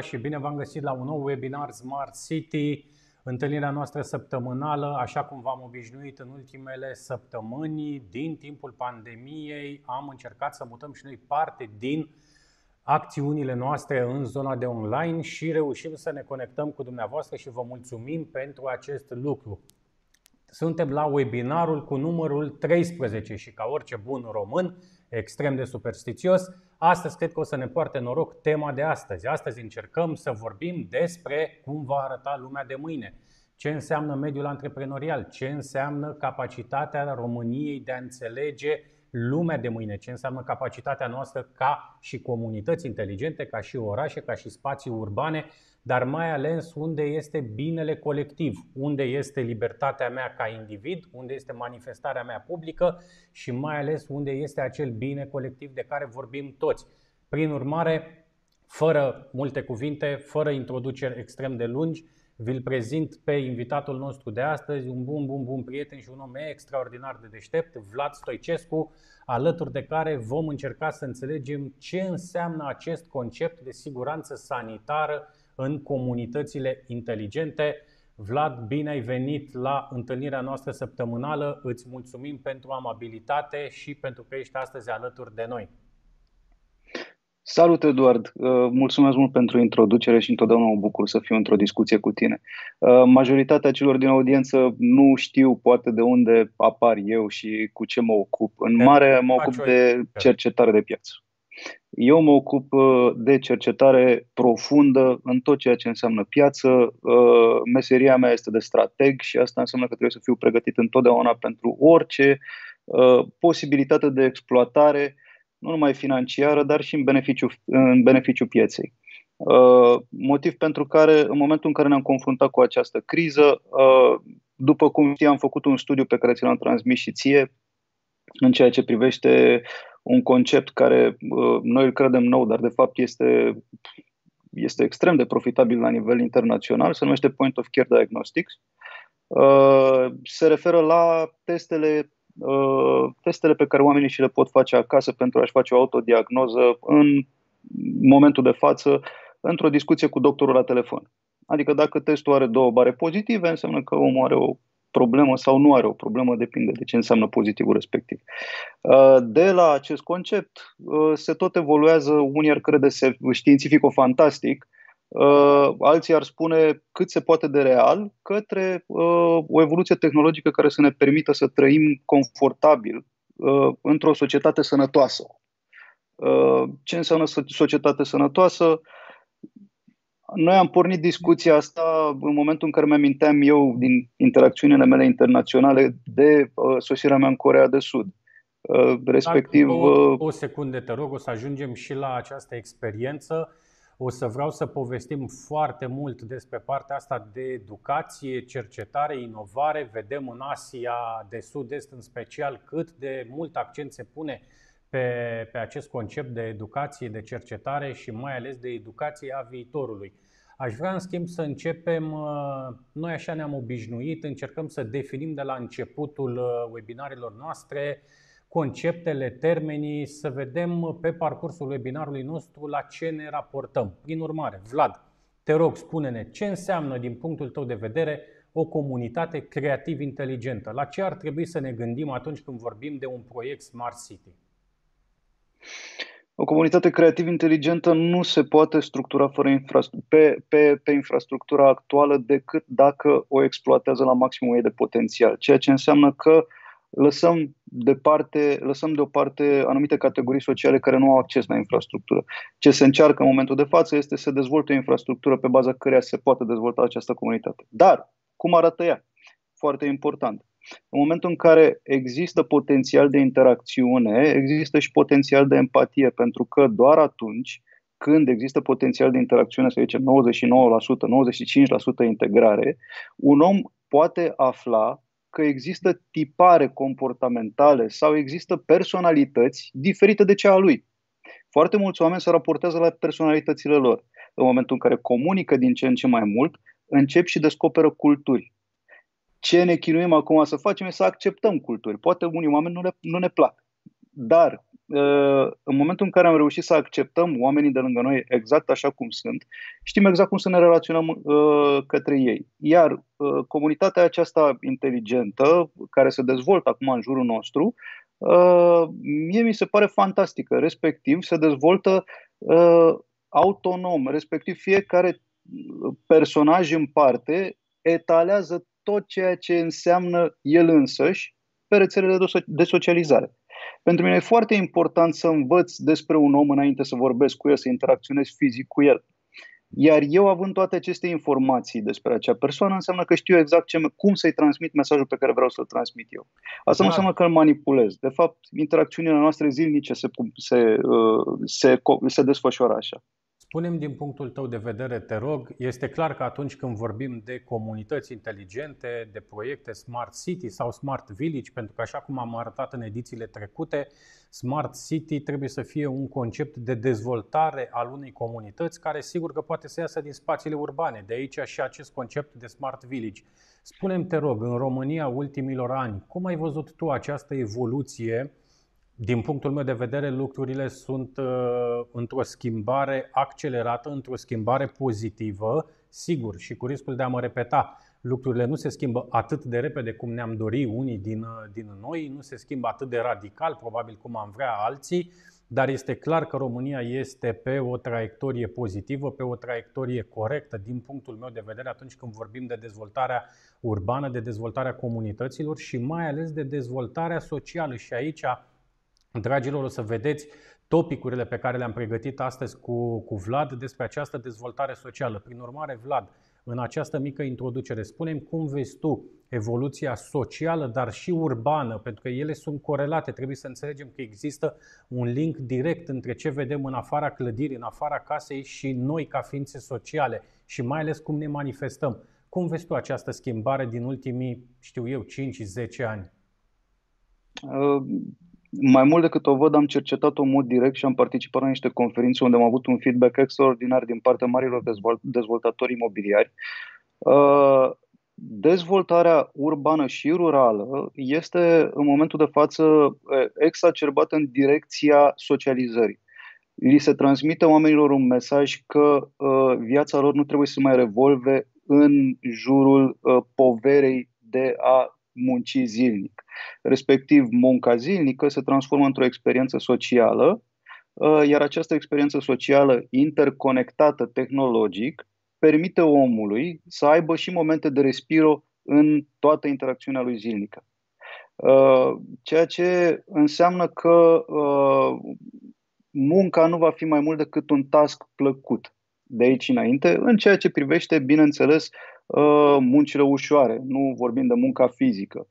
Bună ziua și bine v-am găsit la un nou webinar Smart City, întâlnirea noastră săptămânală, așa cum v-am obișnuit în ultimele săptămâni, din timpul pandemiei, am încercat să mutăm și noi parte din acțiunile noastre în zona de online și reușim să ne conectăm cu dumneavoastră și vă mulțumim pentru acest lucru. Suntem la webinarul cu numărul 13 și ca orice bun român, extrem de superstițios, astăzi cred că o să ne poarte noroc tema de astăzi. Astăzi încercăm să vorbim despre cum va arăta lumea de mâine. Ce înseamnă mediul antreprenorial? Ce înseamnă capacitatea României de a înțelege lumea de mâine? Ce înseamnă capacitatea noastră ca și comunități inteligente, ca și orașe, ca și spații urbane, dar mai ales unde este binele colectiv, unde este libertatea mea ca individ, unde este manifestarea mea publică și mai ales unde este acel bine colectiv de care vorbim toți. Prin urmare, fără multe cuvinte, fără introduceri extrem de lungi, vi-l prezint pe invitatul nostru de astăzi, un bun, bun, bun prieten și un om extraordinar de deștept, Vlad Stoicescu, alături de care vom încerca să înțelegem ce înseamnă acest concept de siguranță sanitară în comunitățile inteligente. Vlad, bine ai venit la întâlnirea noastră săptămânală. Îți mulțumim pentru amabilitate și pentru că ești astăzi alături de noi. Salut, Eduard! Uh, Mulțumesc mult pentru introducere și întotdeauna mă bucur să fiu într-o discuție cu tine. Uh, Majoritatea celor din audiență nu știu poate de unde apar eu și cu ce mă ocup. În mare mă ocup de cercetare de piață. Eu mă ocup uh, de cercetare profundă în tot ceea ce înseamnă piață. Meseria mea este de strateg și asta înseamnă că trebuie să fiu pregătit întotdeauna pentru orice posibilitate de exploatare nu numai financiară, dar și în beneficiu, în beneficiu pieței. Uh, motiv pentru care, în momentul în care ne-am confruntat cu această criză, uh, după cum știi, am făcut un studiu pe care ți l-am transmis și ție, în ceea ce privește un concept care uh, noi îl credem nou, dar de fapt este, este extrem de profitabil la nivel internațional, se numește Point of Care Diagnostics. Se referă la testele Uh, testele pe care oamenii și le pot face acasă pentru a-și face o autodiagnoză în momentul de față într-o discuție cu doctorul la telefon. Adică dacă testul are două bare pozitive, înseamnă că omul are o problemă sau nu are o problemă, depinde de ce înseamnă pozitivul respectiv. Uh, de la acest concept uh, se tot evoluează, unii ar crede științifico-fantastic, Uh, alții ar spune cât se poate de real, către uh, o evoluție tehnologică care să ne permită să trăim confortabil uh, într-o societate sănătoasă. Uh, ce înseamnă societate sănătoasă? Noi am pornit discuția asta în momentul în care mi-aminteam eu din interacțiunile mele internaționale de uh, sosirea mea în Corea de Sud. Uh, respectiv. o, o secundă, te rog, o să ajungem și la această experiență. O să vreau să povestim foarte mult despre partea asta de educație, cercetare, inovare. Vedem în Asia de Sud-Est în special cât de mult accent se pune pe, pe acest concept de educație, de cercetare și mai ales de educație a viitorului. Aș vrea, în schimb, să începem, uh, noi așa ne-am obișnuit, încercăm să definim de la începutul uh, webinarilor noastre conceptele, termenii, să vedem pe parcursul webinarului nostru la ce ne raportăm. Prin urmare, Vlad, te rog, spune-ne ce înseamnă din punctul tău de vedere o comunitate creativ inteligentă. La ce ar trebui să ne gândim atunci când vorbim de un proiect Smart City? O comunitate creativ inteligentă nu se poate structura fără infra- pe, pe, pe infrastructura actuală decât dacă o exploatează la maximul ei de potențial. Ceea ce înseamnă că lăsăm, departe, lăsăm deoparte anumite categorii sociale care nu au acces la infrastructură. Ce se încearcă în momentul de față este să dezvolte o infrastructură pe baza căreia se poate dezvolta această comunitate. Dar, cum arată ea? Foarte important. În momentul în care există potențial de interacțiune, există și potențial de empatie, pentru că doar atunci când există potențial de interacțiune, să zicem 99%, 95% integrare, un om poate afla că există tipare comportamentale sau există personalități diferite de cea a lui. Foarte mulți oameni se raportează la personalitățile lor. În momentul în care comunică din ce în ce mai mult, încep și descoperă culturi ce ne chinuim acum să facem e să acceptăm culturi. Poate unii oameni nu, le, nu ne plac. Dar uh, în momentul în care am reușit să acceptăm oamenii de lângă noi exact așa cum sunt, știm exact cum să ne relaționăm uh, către ei. Iar uh, comunitatea aceasta inteligentă, care se dezvoltă acum în jurul nostru, mie mi se pare fantastică. Respectiv, se dezvoltă autonom, respectiv fiecare personaj în parte etalează tot ceea ce înseamnă el însăși pe rețelele de socializare. Pentru mine e foarte important să învăț despre un om înainte să vorbesc cu el, să interacționez fizic cu el. Iar eu, având toate aceste informații despre acea persoană, înseamnă că știu exact ce, cum să-i transmit mesajul pe care vreau să-l transmit eu. Asta da. nu înseamnă că îl manipulez. De fapt, interacțiunile noastre zilnice se, se, uh, se, se desfășoară așa. Spunem din punctul tău de vedere, te rog, este clar că atunci când vorbim de comunități inteligente, de proiecte Smart City sau Smart Village, pentru că așa cum am arătat în edițiile trecute, Smart City trebuie să fie un concept de dezvoltare al unei comunități care sigur că poate să iasă din spațiile urbane, de aici și acest concept de Smart Village. Spunem, te rog, în România ultimilor ani, cum ai văzut tu această evoluție din punctul meu de vedere, lucrurile sunt uh, într-o schimbare accelerată, într-o schimbare pozitivă, sigur, și cu riscul de a mă repeta. Lucrurile nu se schimbă atât de repede cum ne-am dori unii din, uh, din noi, nu se schimbă atât de radical, probabil cum am vrea alții, dar este clar că România este pe o traiectorie pozitivă, pe o traiectorie corectă din punctul meu de vedere atunci când vorbim de dezvoltarea urbană, de dezvoltarea comunităților și mai ales de dezvoltarea socială. Și aici Dragilor, o să vedeți topicurile pe care le-am pregătit astăzi cu, cu Vlad despre această dezvoltare socială. Prin urmare, Vlad, în această mică introducere, spunem cum vezi tu evoluția socială, dar și urbană, pentru că ele sunt corelate. Trebuie să înțelegem că există un link direct între ce vedem în afara clădirii, în afara casei și noi ca ființe sociale și mai ales cum ne manifestăm. Cum vezi tu această schimbare din ultimii, știu eu, 5-10 ani? Uh mai mult decât o văd, am cercetat-o în mod direct și am participat la niște conferințe unde am avut un feedback extraordinar din partea marilor dezvoltatori imobiliari. Uh, dezvoltarea urbană și rurală este în momentul de față exacerbată în direcția socializării. Li se transmite oamenilor un mesaj că uh, viața lor nu trebuie să mai revolve în jurul uh, poverei de a munci zilnic. Respectiv, munca zilnică se transformă într-o experiență socială, uh, iar această experiență socială interconectată tehnologic permite omului să aibă și momente de respiro în toată interacțiunea lui zilnică. Uh, ceea ce înseamnă că uh, munca nu va fi mai mult decât un task plăcut de aici înainte, în ceea ce privește, bineînțeles, Uh, muncile ușoare, nu vorbim de munca fizică.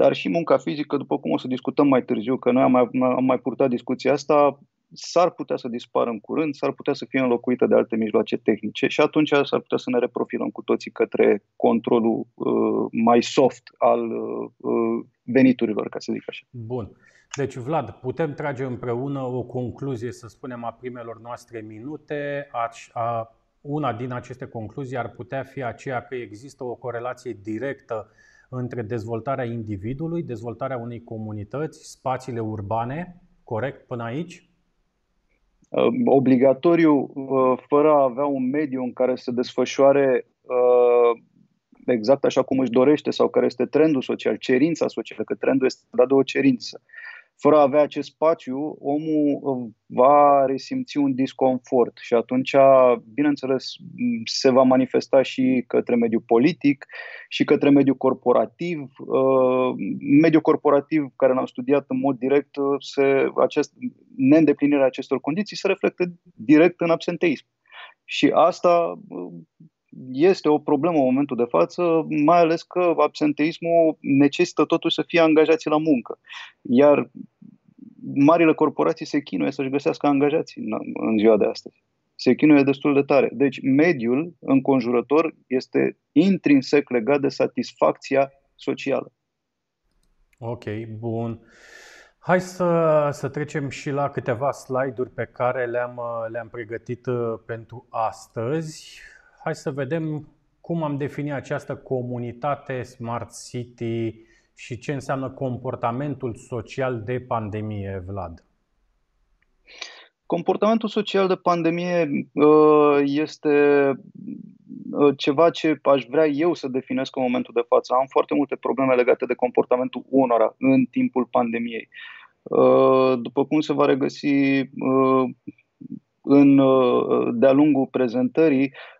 Dar și munca fizică, după cum o să discutăm mai târziu, că noi am mai, am mai purtat discuția asta, s-ar putea să dispară în curând, s-ar putea să fie înlocuită de alte mijloace tehnice și atunci s-ar putea să ne reprofilăm cu toții către controlul uh, mai soft al uh, veniturilor, ca să zic așa. Bun. Deci, Vlad, putem trage împreună o concluzie, să spunem, a primelor noastre minute, a, a una din aceste concluzii ar putea fi aceea că există o corelație directă între dezvoltarea individului, dezvoltarea unei comunități, spațiile urbane, corect până aici? Obligatoriu, uh, fără a avea un mediu în care să desfășoare uh, exact așa cum își dorește sau care este trendul social, cerința socială, că trendul este dat de o cerință. Fără a avea acest spațiu, omul uh, va resimți un disconfort și atunci, bineînțeles, se va manifesta și către mediul politic și către mediul corporativ. Uh, mediul corporativ, care l-am studiat în mod direct, uh, se, acest, neîndeplinirea acestor condiții se reflectă direct în absenteism. Și asta este o problemă în momentul de față, mai ales că absenteismul necesită totuși să fie angajați la muncă. Iar marile corporații se chinuie să-și găsească angajați în, în ziua de astăzi. Se chinuie destul de tare. Deci mediul înconjurător este intrinsec legat de satisfacția socială. Ok, bun. Hai să, să trecem și la câteva slide-uri pe care le-am, le-am pregătit uh, pentru astăzi hai să vedem cum am definit această comunitate Smart City și ce înseamnă comportamentul social de pandemie, Vlad. Comportamentul social de pandemie uh, este uh, ceva ce aș vrea eu să definesc în momentul de față. Am foarte multe probleme legate de comportamentul unora în timpul pandemiei. Uh, după cum se va regăsi în, de-a lungul prezentării, uh,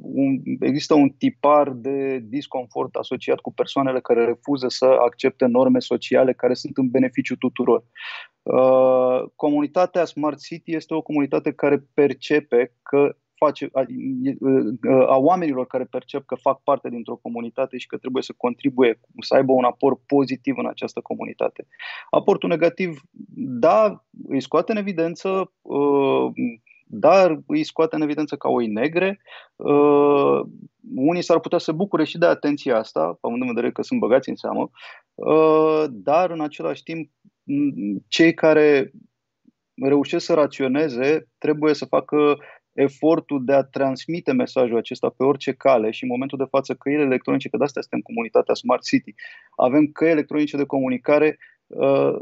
un, există un tipar de disconfort asociat cu persoanele care refuză să accepte norme sociale care sunt în beneficiu tuturor. Uh, comunitatea Smart City este o comunitate care percepe că face, a, a oamenilor care percep că fac parte dintr-o comunitate și că trebuie să contribuie, să aibă un aport pozitiv în această comunitate. Aportul negativ, da, îi scoate în evidență uh, dar îi scoate în evidență ca oi negre. Uh, unii s-ar putea să bucure și de atenția asta, având în vedere că sunt băgați în seamă, uh, dar în același timp cei care reușesc să raționeze trebuie să facă efortul de a transmite mesajul acesta pe orice cale și în momentul de față căile electronice, că de asta suntem comunitatea Smart City, avem căi electronice de comunicare uh,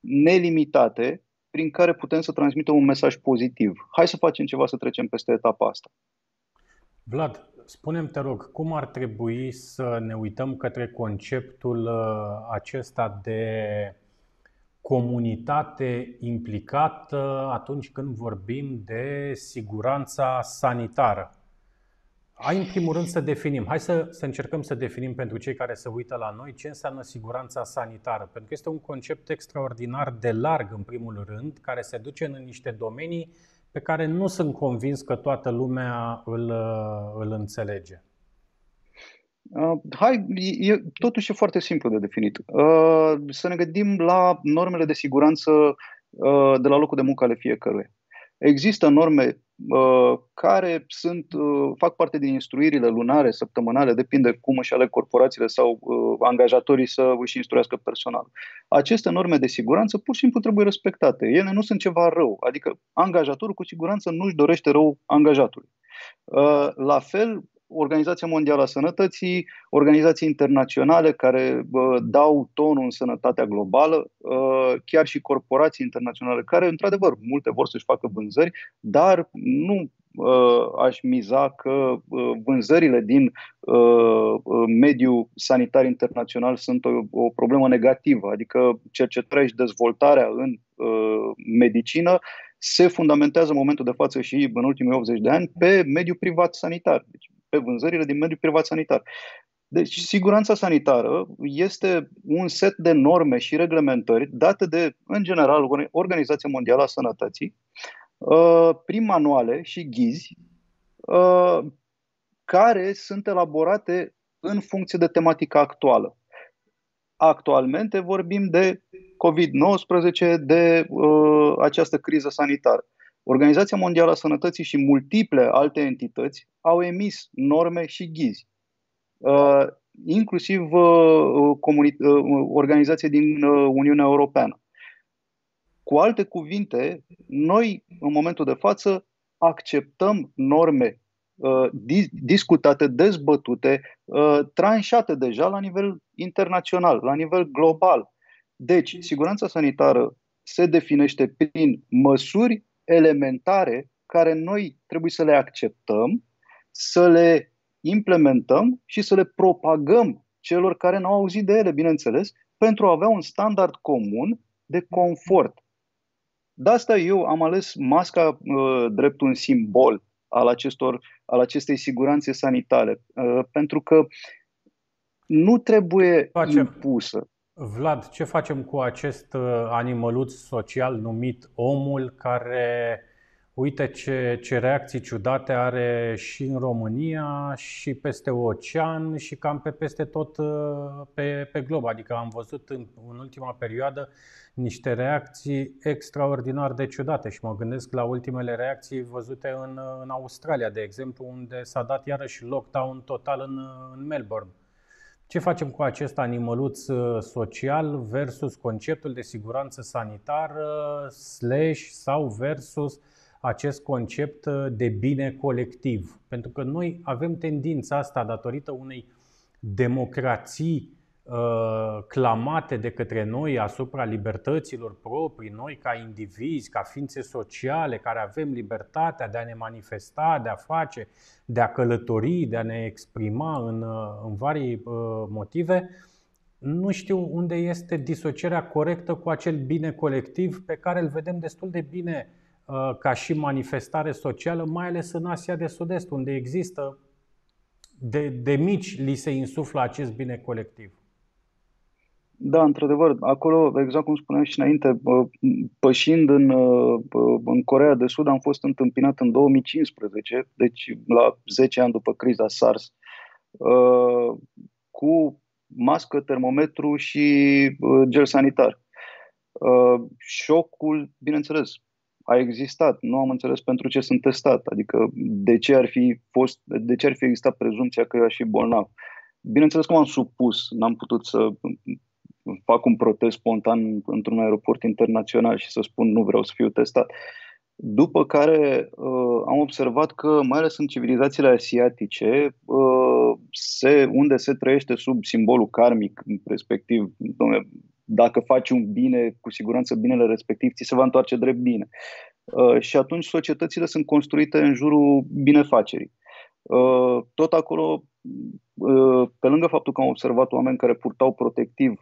nelimitate prin care putem să transmitem un mesaj pozitiv. Hai să facem ceva să trecem peste etapa asta. Vlad, spunem te rog, cum ar trebui să ne uităm către conceptul uh, acesta de comunitate implicată atunci când vorbim de siguranța sanitară? Hai în primul rând să definim, hai să, să încercăm să definim pentru cei care se uită la noi ce înseamnă siguranța sanitară, pentru că este un concept extraordinar de larg în primul rând, care se duce în niște domenii pe care nu sunt convins că toată lumea îl, îl înțelege. Uh, hai, e, totuși e foarte simplu de definit. Uh, să ne gândim la normele de siguranță uh, de la locul de muncă ale fiecăruia. Există norme uh, care sunt, uh, fac parte din instruirile lunare, săptămânale, depinde cum își aleg corporațiile sau uh, angajatorii să își instruiască personal. Aceste norme de siguranță pur și simplu trebuie respectate. Ele nu sunt ceva rău, adică angajatorul cu siguranță nu își dorește rău angajatului. Uh, la fel, Organizația Mondială a Sănătății, organizații internaționale care uh, dau tonul în sănătatea globală, uh, chiar și corporații internaționale care, într-adevăr, multe vor să-și facă vânzări, dar nu uh, aș miza că uh, vânzările din uh, mediul sanitar internațional sunt o, o problemă negativă, adică cercetarea și dezvoltarea în uh, medicină se fundamentează în momentul de față și în ultimii 80 de ani pe mediul privat sanitar. Deci pe vânzările din mediul privat sanitar. Deci, siguranța sanitară este un set de norme și reglementări date de, în general, Organizația Mondială a Sănătății, uh, prin manuale și ghizi, uh, care sunt elaborate în funcție de tematica actuală. Actualmente vorbim de COVID-19, de uh, această criză sanitară. Organizația Mondială a Sănătății și multiple alte entități au emis norme și ghizi, uh, inclusiv uh, uh, organizații din Uniunea Europeană. Cu alte cuvinte, noi, în momentul de față, acceptăm norme discutate, dezbătute, tranșate deja la nivel internațional, la nivel global. Deci, siguranța sanitară se definește prin măsuri elementare care noi trebuie să le acceptăm, să le implementăm și să le propagăm celor care n-au auzit de ele, bineînțeles, pentru a avea un standard comun de confort. De asta eu am ales masca uh, drept un simbol al, acestor, al acestei siguranțe sanitare, uh, pentru că nu trebuie facem, impusă. Vlad, ce facem cu acest uh, animăluț social numit omul care uite ce, ce reacții ciudate are și în România, și peste ocean, și cam pe peste tot uh, pe, pe glob. Adică am văzut în, în ultima perioadă niște reacții extraordinar de ciudate și mă gândesc la ultimele reacții văzute în, în Australia, de exemplu, unde s-a dat iarăși lockdown total în, în Melbourne. Ce facem cu acest animăluț uh, social versus conceptul de siguranță sanitară slash sau versus acest concept uh, de bine colectiv. Pentru că noi avem tendința asta datorită unei democrații uh, clamate de către noi asupra libertăților proprii, noi ca indivizi, ca ființe sociale, care avem libertatea de a ne manifesta, de a face, de a călători, de a ne exprima în, uh, în vari motive, nu știu unde este disocierea corectă cu acel bine colectiv pe care îl vedem destul de bine Uh, ca și manifestare socială, mai ales în Asia de Sud-Est, unde există de, de mici li se insuflă acest bine colectiv. Da, într-adevăr, acolo, exact cum spuneam și înainte, pășind în, în Corea de Sud, am fost întâmpinat în 2015, deci la 10 ani după criza SARS, uh, cu mască, termometru și uh, gel sanitar. Șocul, bineînțeles, a existat. Nu am înțeles pentru ce sunt testat, adică de ce ar fi, fost, de ce ar fi existat prezumția că eu aș fi bolnav. Bineînțeles că m-am supus, n-am putut să fac un protest spontan într-un aeroport internațional și să spun nu vreau să fiu testat. După care uh, am observat că, mai ales în civilizațiile asiatice, uh, se, unde se trăiește sub simbolul karmic, respectiv, domne, dacă faci un bine, cu siguranță binele respectiv ți se va întoarce drept bine. Uh, și atunci societățile sunt construite în jurul binefacerii. Uh, tot acolo, uh, pe lângă faptul că am observat oameni care purtau protectiv,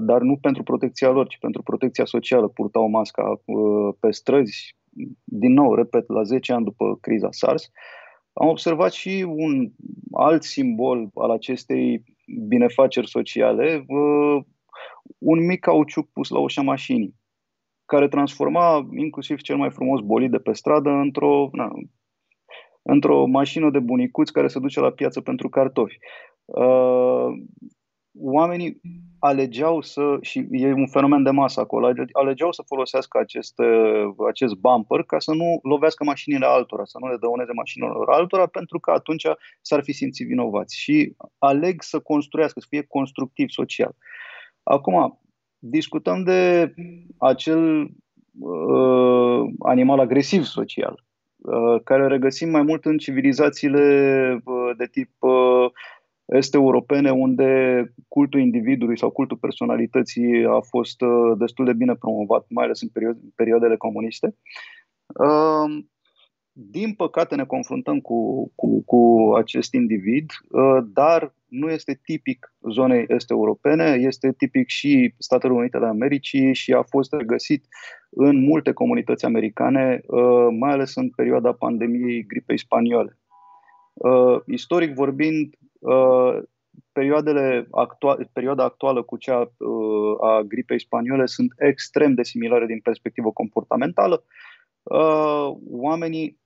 dar nu pentru protecția lor, ci pentru protecția socială, purtau masca pe străzi, din nou, repet, la 10 ani după criza SARS, am observat și un alt simbol al acestei binefaceri sociale, un mic cauciuc pus la ușa mașinii, care transforma inclusiv cel mai frumos bolid de pe stradă într-o, na, într-o mașină de bunicuți care se duce la piață pentru cartofi. Uh, oamenii alegeau să, și e un fenomen de masă acolo, alegeau să folosească acest, uh, acest bumper ca să nu lovească mașinile altora, să nu le dăuneze mașinilor altora, pentru că atunci s-ar fi simțit vinovați. Și aleg să construiască, să fie constructiv social. Acum, discutăm de acel uh, animal agresiv social, uh, care regăsim mai mult în civilizațiile uh, de tip uh, est-europene, unde cultul individului sau cultul personalității a fost uh, destul de bine promovat, mai ales în perioadele comuniste. Uh, din păcate ne confruntăm cu, cu, cu acest individ, uh, dar nu este tipic zonei est-europene, este tipic și Statelor Unite ale Americii și a fost regăsit în multe comunități americane, uh, mai ales în perioada pandemiei gripei spaniole. Uh, istoric vorbind, perioadele actuale, perioada actuală cu cea a gripei spaniole sunt extrem de similare din perspectivă comportamentală. Oamenii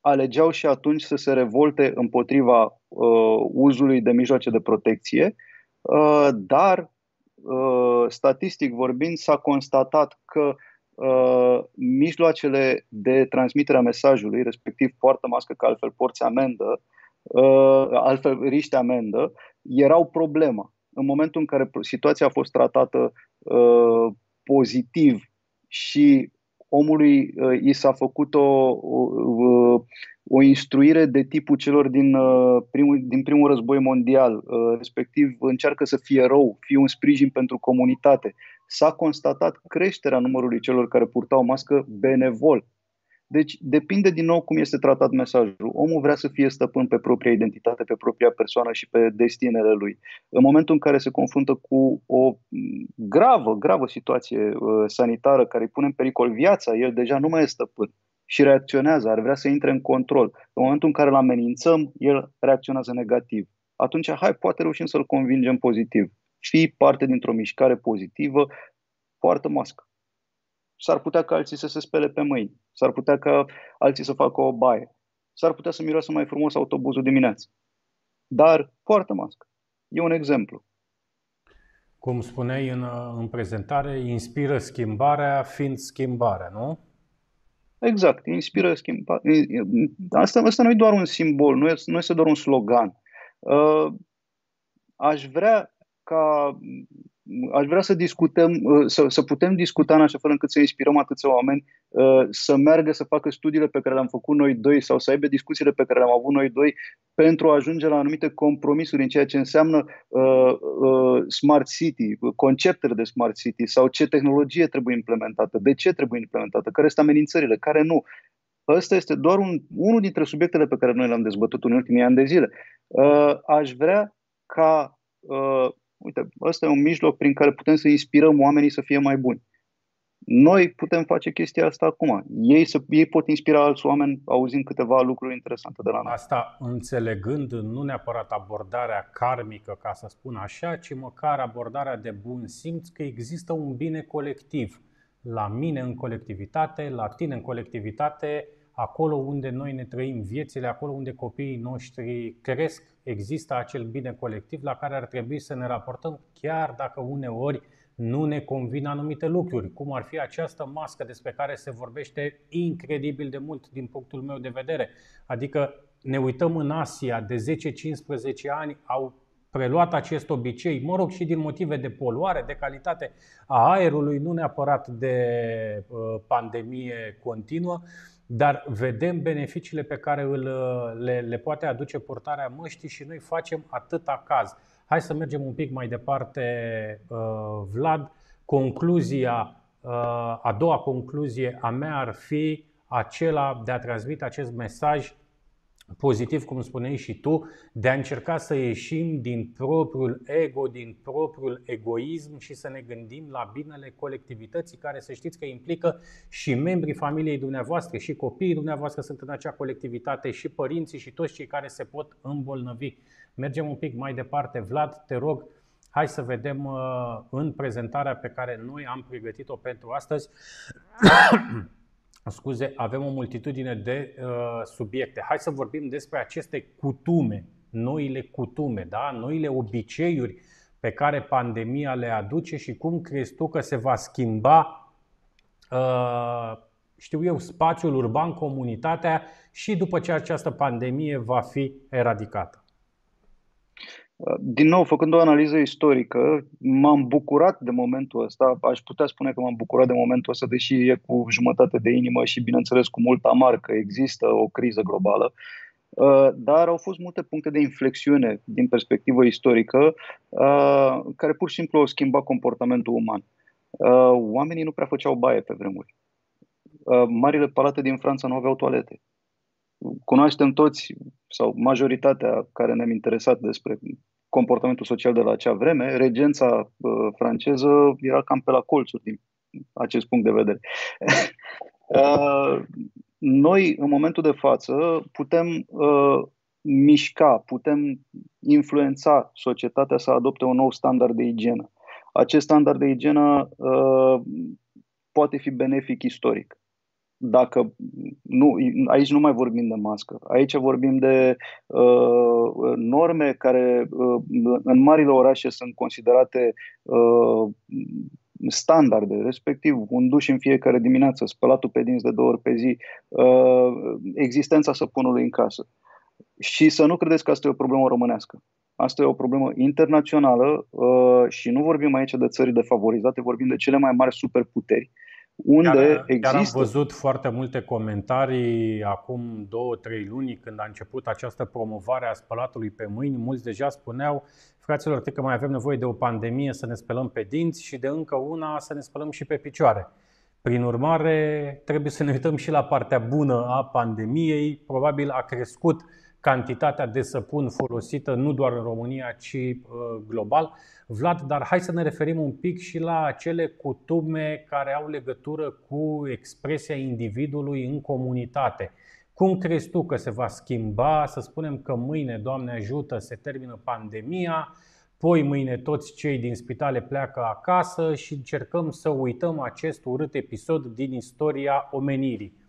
alegeau și atunci să se revolte împotriva uh, uzului de mijloace de protecție, uh, dar uh, statistic vorbind s-a constatat că uh, mijloacele de transmitere a mesajului, respectiv poartă mască că altfel porți amendă, uh, altfel riște amendă, erau problema. În momentul în care situația a fost tratată uh, pozitiv și omului uh, i s-a făcut o, o, o instruire de tipul celor din, uh, primul, din primul război mondial, uh, respectiv încearcă să fie rău, fie un sprijin pentru comunitate. S-a constatat creșterea numărului celor care purtau mască benevol. Deci depinde din nou cum este tratat mesajul. Omul vrea să fie stăpân pe propria identitate, pe propria persoană și pe destinele lui. În momentul în care se confruntă cu o gravă, gravă situație uh, sanitară care îi pune în pericol viața, el deja nu mai este stăpân și reacționează, ar vrea să intre în control. În momentul în care îl amenințăm, el reacționează negativ. Atunci, hai, poate reușim să-l convingem pozitiv. Fii parte dintr-o mișcare pozitivă, poartă mască. S-ar putea ca alții să se spele pe mâini, s-ar putea ca alții să facă o baie, s-ar putea să miroasă mai frumos autobuzul dimineața. Dar poartă mască. E un exemplu. Cum spuneai în, în prezentare, inspiră schimbarea fiind schimbarea, nu? Exact, inspiră schimbarea. Asta, asta nu e doar un simbol, nu, e, nu este doar un slogan. Uh, aș vrea ca aș vrea să discutăm, uh, să, să putem discuta în așa fel încât să inspirăm atâția oameni uh, să meargă să facă studiile pe care le-am făcut noi doi sau să aibă discuțiile pe care le-am avut noi doi pentru a ajunge la anumite compromisuri în ceea ce înseamnă uh, uh, Smart City, conceptele de Smart City sau ce tehnologie trebuie implementată, de ce trebuie implementată, care sunt amenințările, care nu. Ăsta este doar un, unul dintre subiectele pe care noi le-am dezbătut în ultimii ani de zile. Uh, aș vrea ca uh, uite, ăsta e un mijloc prin care putem să inspirăm oamenii să fie mai buni. Noi putem face chestia asta acum. Ei, să, ei pot inspira alți oameni auzind câteva lucruri interesante de la noi. Asta înțelegând nu neapărat abordarea karmică, ca să spun așa, ci măcar abordarea de bun simț că există un bine colectiv. La mine în colectivitate, la tine în colectivitate, acolo unde noi ne trăim viețile, acolo unde copiii noștri cresc, există acel bine colectiv la care ar trebui să ne raportăm, chiar dacă uneori nu ne convin anumite lucruri, cum ar fi această mască despre care se vorbește incredibil de mult din punctul meu de vedere. Adică ne uităm în Asia, de 10-15 ani au preluat acest obicei, mă rog, și din motive de poluare, de calitate a aerului, nu neapărat de uh, pandemie continuă, dar vedem beneficiile pe care îl, le, le poate aduce portarea măștii și noi facem atâta caz. Hai să mergem un pic mai departe, uh, Vlad. Concluzia, uh, a doua concluzie a mea ar fi acela de a transmite acest mesaj pozitiv, cum spuneai și tu, de a încerca să ieșim din propriul ego, din propriul egoism și să ne gândim la binele colectivității, care să știți că implică și membrii familiei dumneavoastră, și copiii dumneavoastră sunt în acea colectivitate, și părinții și toți cei care se pot îmbolnăvi. Mergem un pic mai departe. Vlad, te rog, hai să vedem uh, în prezentarea pe care noi am pregătit-o pentru astăzi scuze, avem o multitudine de uh, subiecte. Hai să vorbim despre aceste cutume, noile cutume, da? noile obiceiuri pe care pandemia le aduce și cum crezi tu că se va schimba, uh, știu eu, spațiul urban, comunitatea și după ce această pandemie va fi eradicată. Din nou, făcând o analiză istorică, m-am bucurat de momentul ăsta, aș putea spune că m-am bucurat de momentul ăsta, deși e cu jumătate de inimă și, bineînțeles, cu mult amar că există o criză globală, uh, dar au fost multe puncte de inflexiune din perspectivă istorică uh, care pur și simplu au schimbat comportamentul uman. Uh, oamenii nu prea făceau baie pe vremuri. Marile palate din Franța nu aveau toalete cunoaștem toți, sau majoritatea care ne-am interesat despre comportamentul social de la acea vreme, regența uh, franceză era cam pe la colțuri din acest punct de vedere. uh, noi, în momentul de față, putem uh, mișca, putem influența societatea să adopte un nou standard de igienă. Acest standard de igienă uh, poate fi benefic istoric dacă nu, aici nu mai vorbim de mască, aici vorbim de uh, norme care uh, în marile orașe sunt considerate uh, standarde, respectiv un duș în fiecare dimineață, spălatul pe dinți de două ori pe zi, uh, existența săpunului în casă. Și să nu credeți că asta e o problemă românească. Asta e o problemă internațională uh, și nu vorbim aici de țări defavorizate, vorbim de cele mai mari superputeri uh, unde chiar, există. Chiar am văzut foarte multe comentarii acum două, trei luni când a început această promovare a spălatului pe mâini. Mulți deja spuneau, fraților, că mai avem nevoie de o pandemie să ne spălăm pe dinți și de încă una să ne spălăm și pe picioare. Prin urmare, trebuie să ne uităm și la partea bună a pandemiei. Probabil a crescut cantitatea de săpun folosită nu doar în România, ci uh, global. Vlad, dar hai să ne referim un pic și la acele cutume care au legătură cu expresia individului în comunitate. Cum crezi tu că se va schimba? Să spunem că mâine, Doamne ajută, se termină pandemia, poi mâine toți cei din spitale pleacă acasă și încercăm să uităm acest urât episod din istoria omenirii.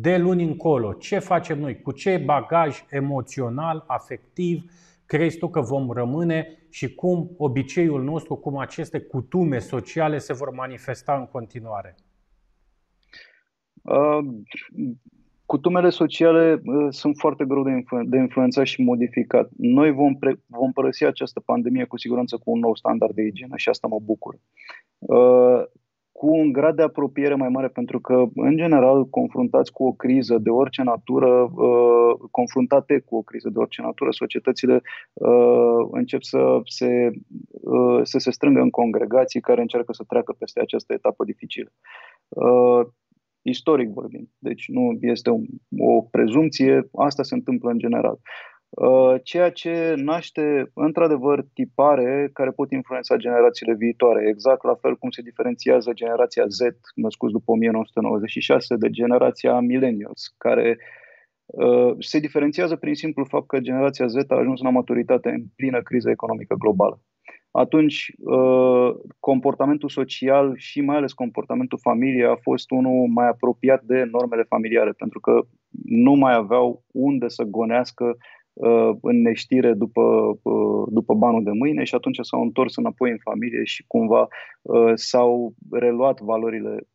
De luni încolo, ce facem noi? Cu ce bagaj emoțional, afectiv crezi tu că vom rămâne și cum obiceiul nostru, cum aceste cutume sociale se vor manifesta în continuare? Uh, Cutumele sociale uh, sunt foarte greu de, influ- de influențat și modificat. Noi vom, pre- vom părăsi această pandemie cu siguranță cu un nou standard de igienă și asta mă bucur. Uh, cu un grad de apropiere mai mare, pentru că, în general, confruntați cu o criză de orice natură, uh, confruntate cu o criză de orice natură, societățile uh, încep să se, uh, să se strângă în congregații care încearcă să treacă peste această etapă dificilă. Uh, istoric vorbind. Deci nu este o, o prezumție, asta se întâmplă în general. Uh, ceea ce naște într-adevăr tipare care pot influența generațiile viitoare, exact la fel cum se diferențiază generația Z, născuți după 1996, de generația millennials, care uh, se diferențiază prin simplu fapt că generația Z a ajuns la maturitate în plină criză economică globală. Atunci uh, comportamentul social și mai ales comportamentul familiei a fost unul mai apropiat de normele familiare, pentru că nu mai aveau unde să gonească uh, în neștire după, uh, după banul de mâine și atunci s-au întors înapoi în familie și cumva s-au reluat valorile,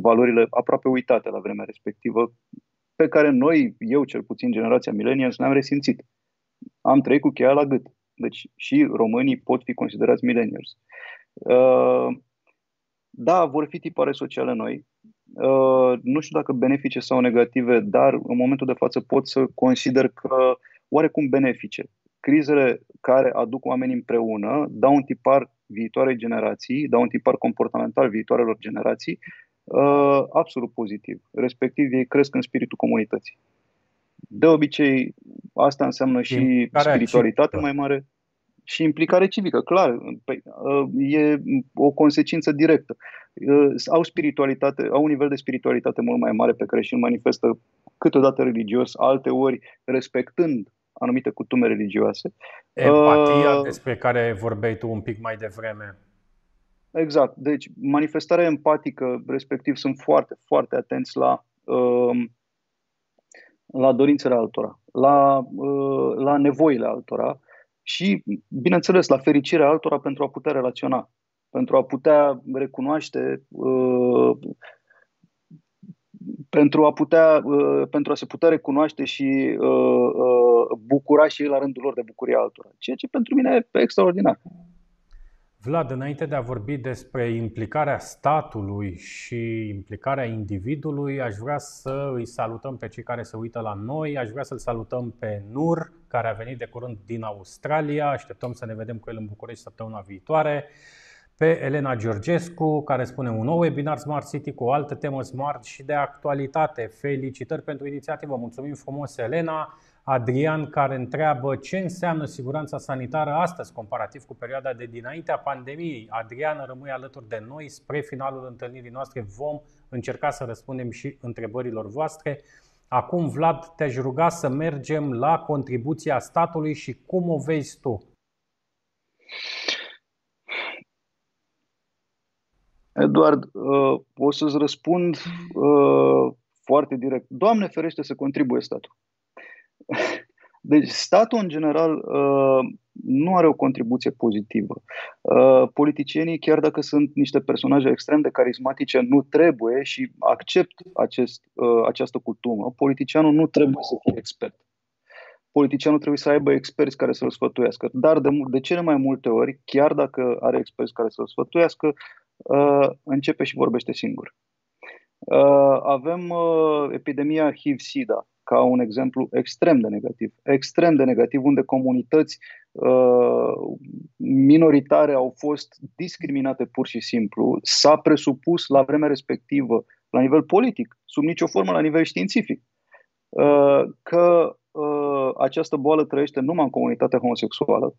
valorile aproape uitate la vremea respectivă, pe care noi, eu cel puțin, generația millennials, ne-am resimțit. Am trăit cu cheia la gât. Deci și românii pot fi considerați millennials. Uh, da, vor fi tipare sociale noi. Uh, nu știu dacă benefice sau negative, dar în momentul de față pot să consider că oarecum benefice. Crizele care aduc oamenii împreună dau un tipar viitoarei generații, dau un tipar comportamental viitoarelor generații uh, absolut pozitiv. Respectiv, ei cresc în spiritul comunității. De obicei, asta înseamnă și spiritualitate mai mare și implicare civică, clar, păi, uh, e o consecință directă. Uh, au spiritualitate, au un nivel de spiritualitate mult mai mare pe care și îl manifestă câteodată religios, alte ori respectând anumite cutume religioase. Empatia uh, despre care vorbeai tu un pic mai devreme. Exact. Deci manifestarea empatică, respectiv, sunt foarte, foarte atenți la uh, la dorințele altora, la, uh, la nevoile altora și, bineînțeles, la fericirea altora pentru a putea relaționa, pentru a putea recunoaște, uh, pentru a putea, uh, pentru a se putea recunoaște și bucura și ei la rândul lor de bucuria altora. Ceea ce pentru mine e extraordinar. Vlad, înainte de a vorbi despre implicarea statului și implicarea individului, aș vrea să îi salutăm pe cei care se uită la noi. Aș vrea să-l salutăm pe Nur, care a venit de curând din Australia. Așteptăm să ne vedem cu el în București săptămâna viitoare. Pe Elena Georgescu, care spune un nou webinar Smart City cu o altă temă smart și de actualitate. Felicitări pentru inițiativă. Mulțumim frumos, Elena. Adrian care întreabă ce înseamnă siguranța sanitară astăzi comparativ cu perioada de dinaintea pandemiei. Adrian rămâi alături de noi spre finalul întâlnirii noastre. Vom încerca să răspundem și întrebărilor voastre. Acum, Vlad, te-aș ruga să mergem la contribuția statului și cum o vezi tu? Eduard, uh, o să-ți răspund uh, foarte direct. Doamne ferește să contribuie statul. Deci statul în general uh, nu are o contribuție pozitivă. Uh, politicienii, chiar dacă sunt niște personaje extrem de carismatice, nu trebuie și accept acest, uh, această cultură. Politicianul nu trebuie să fie expert. Politicianul trebuie să aibă experți care să-l sfătuiască. Dar de, de cele mai multe ori, chiar dacă are experți care să-l sfătuiască, începe și vorbește singur. Avem epidemia HIV-SIDA ca un exemplu extrem de negativ. Extrem de negativ, unde comunități uh, minoritare au fost discriminate pur și simplu. S-a presupus la vremea respectivă, la nivel politic, sub nicio formă la nivel științific, uh, că uh, această boală trăiește numai în comunitatea homosexuală,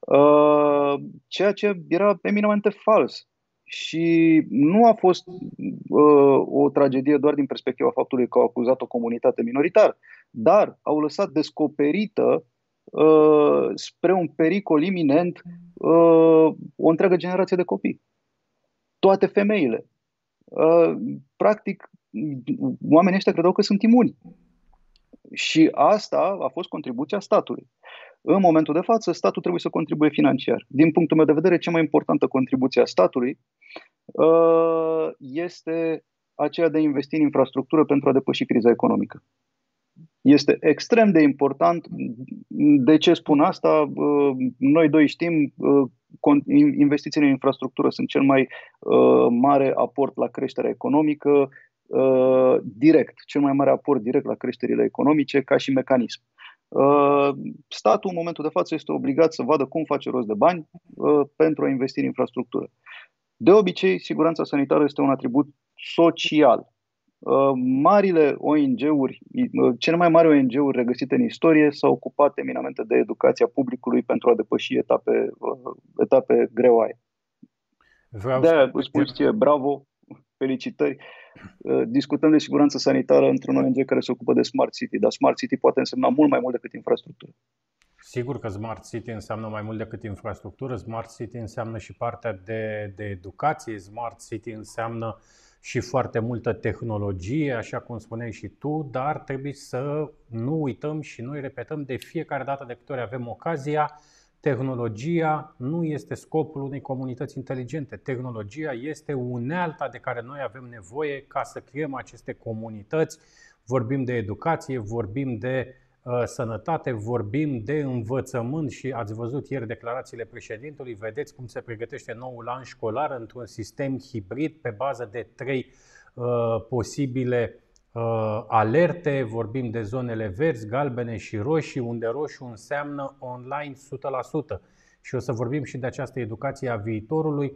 uh, ceea ce era eminamente fals. Și nu a fost uh, o tragedie doar din perspectiva faptului că au acuzat o comunitate minoritară, dar au lăsat descoperită uh, spre un pericol iminent uh, o întreagă generație de copii. Toate femeile. Uh, practic, oamenii ăștia credeau că sunt imuni. Și asta a fost contribuția statului. În momentul de față, statul trebuie să contribuie financiar. Din punctul meu de vedere, cea mai importantă contribuție a statului uh, este aceea de a investi în infrastructură pentru a depăși criza economică. Este extrem de important. De ce spun asta? Uh, noi doi știm, uh, investițiile în infrastructură sunt cel mai mare aport la creșterea economică, direct, cel mai mare aport direct la creșterile economice ca și mecanism. Uh, statul în momentul de față este obligat să vadă cum face rost de bani uh, pentru a investi în infrastructură. De obicei, siguranța sanitară este un atribut social. Uh, marile ONG-uri, cele mai mari ONG-uri regăsite în istorie s-au ocupat eminamente de educația publicului pentru a depăși etape, etape greoaie. Vreau de-aia îți spun ție, bravo, felicitări. Uh, discutăm de siguranță sanitară într-un ONG care se ocupă de Smart City, dar Smart City poate însemna mult mai mult decât infrastructură. Sigur că Smart City înseamnă mai mult decât infrastructură, Smart City înseamnă și partea de, de educație, Smart City înseamnă și foarte multă tehnologie, așa cum spuneai și tu, dar trebuie să nu uităm și noi repetăm de fiecare dată de câte ori avem ocazia Tehnologia nu este scopul unei comunități inteligente. Tehnologia este unealta de care noi avem nevoie ca să creăm aceste comunități. Vorbim de educație, vorbim de uh, sănătate, vorbim de învățământ și ați văzut ieri declarațiile președintelui, vedeți cum se pregătește noul an școlar într-un sistem hibrid pe bază de trei uh, posibile Uh, alerte, vorbim de zonele verzi, galbene și roșii, unde roșu înseamnă online 100%. Și o să vorbim și de această educație a viitorului.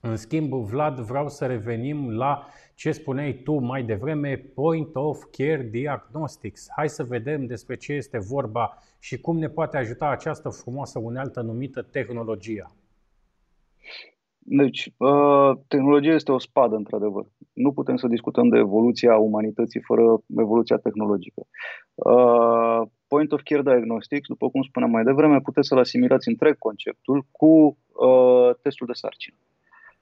În schimb, Vlad, vreau să revenim la ce spuneai tu mai devreme, Point of Care Diagnostics. Hai să vedem despre ce este vorba și cum ne poate ajuta această frumoasă unealtă numită tehnologia. Deci, uh, tehnologia este o spadă, într-adevăr. Nu putem să discutăm de evoluția umanității fără evoluția tehnologică. Uh, point of Care Diagnostics, după cum spuneam mai devreme, puteți să-l asimilați întreg conceptul cu uh, testul de sarcină.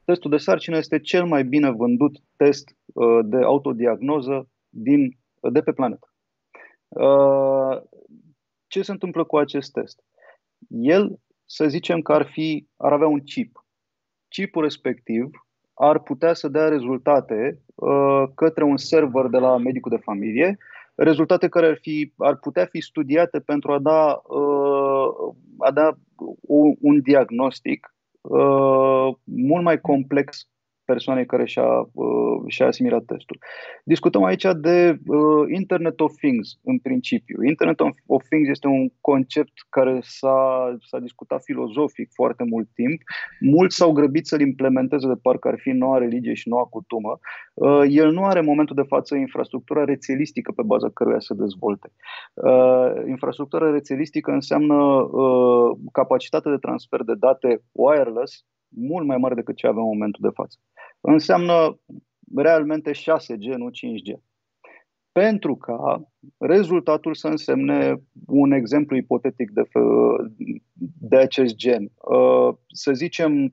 Testul de sarcină este cel mai bine vândut test de autodiagnoză din, de pe planetă. Ce se întâmplă cu acest test? El, să zicem că ar, fi, ar avea un chip chipul respectiv ar putea să dea rezultate uh, către un server de la medicul de familie, rezultate care ar, fi, ar putea fi studiate pentru a da, uh, a da un, un diagnostic uh, mult mai complex persoanei care și-a, uh, și-a asimilat testul. Discutăm aici de uh, Internet of Things în principiu. Internet of Things este un concept care s-a, s-a discutat filozofic foarte mult timp. Mulți s-au grăbit să-l implementeze de parcă ar fi noua religie și noua cutumă. Uh, el nu are în momentul de față infrastructura rețelistică pe baza căruia se dezvolte. Uh, infrastructura rețelistică înseamnă uh, capacitate de transfer de date wireless mult mai mare decât ce avem în momentul de față. Înseamnă realmente 6G, nu 5G. Pentru ca rezultatul să însemne un exemplu ipotetic de, de acest gen. Uh, să zicem,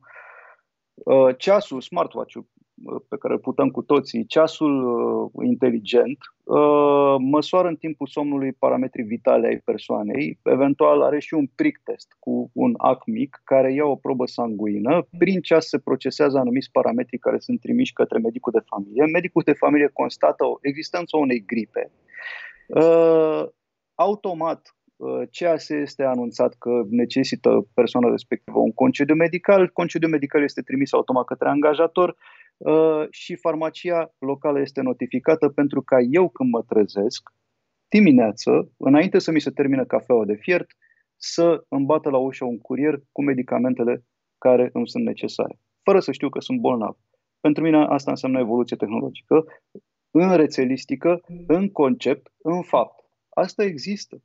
uh, ceasul, smartwatch-ul pe care îl putem cu toții, ceasul uh, inteligent, uh, măsoară în timpul somnului parametrii vitale ai persoanei, eventual are și un prick test cu un ac mic care ia o probă sanguină, prin ceas se procesează anumiți parametri care sunt trimiși către medicul de familie. Medicul de familie constată o existența unei gripe. Uh, automat, ceea ce este anunțat că necesită persoana respectivă un concediu medical, concediu medical este trimis automat către angajator, Uh, și farmacia locală este notificată pentru ca eu când mă trezesc dimineață, înainte să mi se termine cafeaua de fiert, să îmi bată la ușă un curier cu medicamentele care îmi sunt necesare, fără să știu că sunt bolnav. Pentru mine asta înseamnă evoluție tehnologică, în rețelistică, în concept, în fapt. Asta există.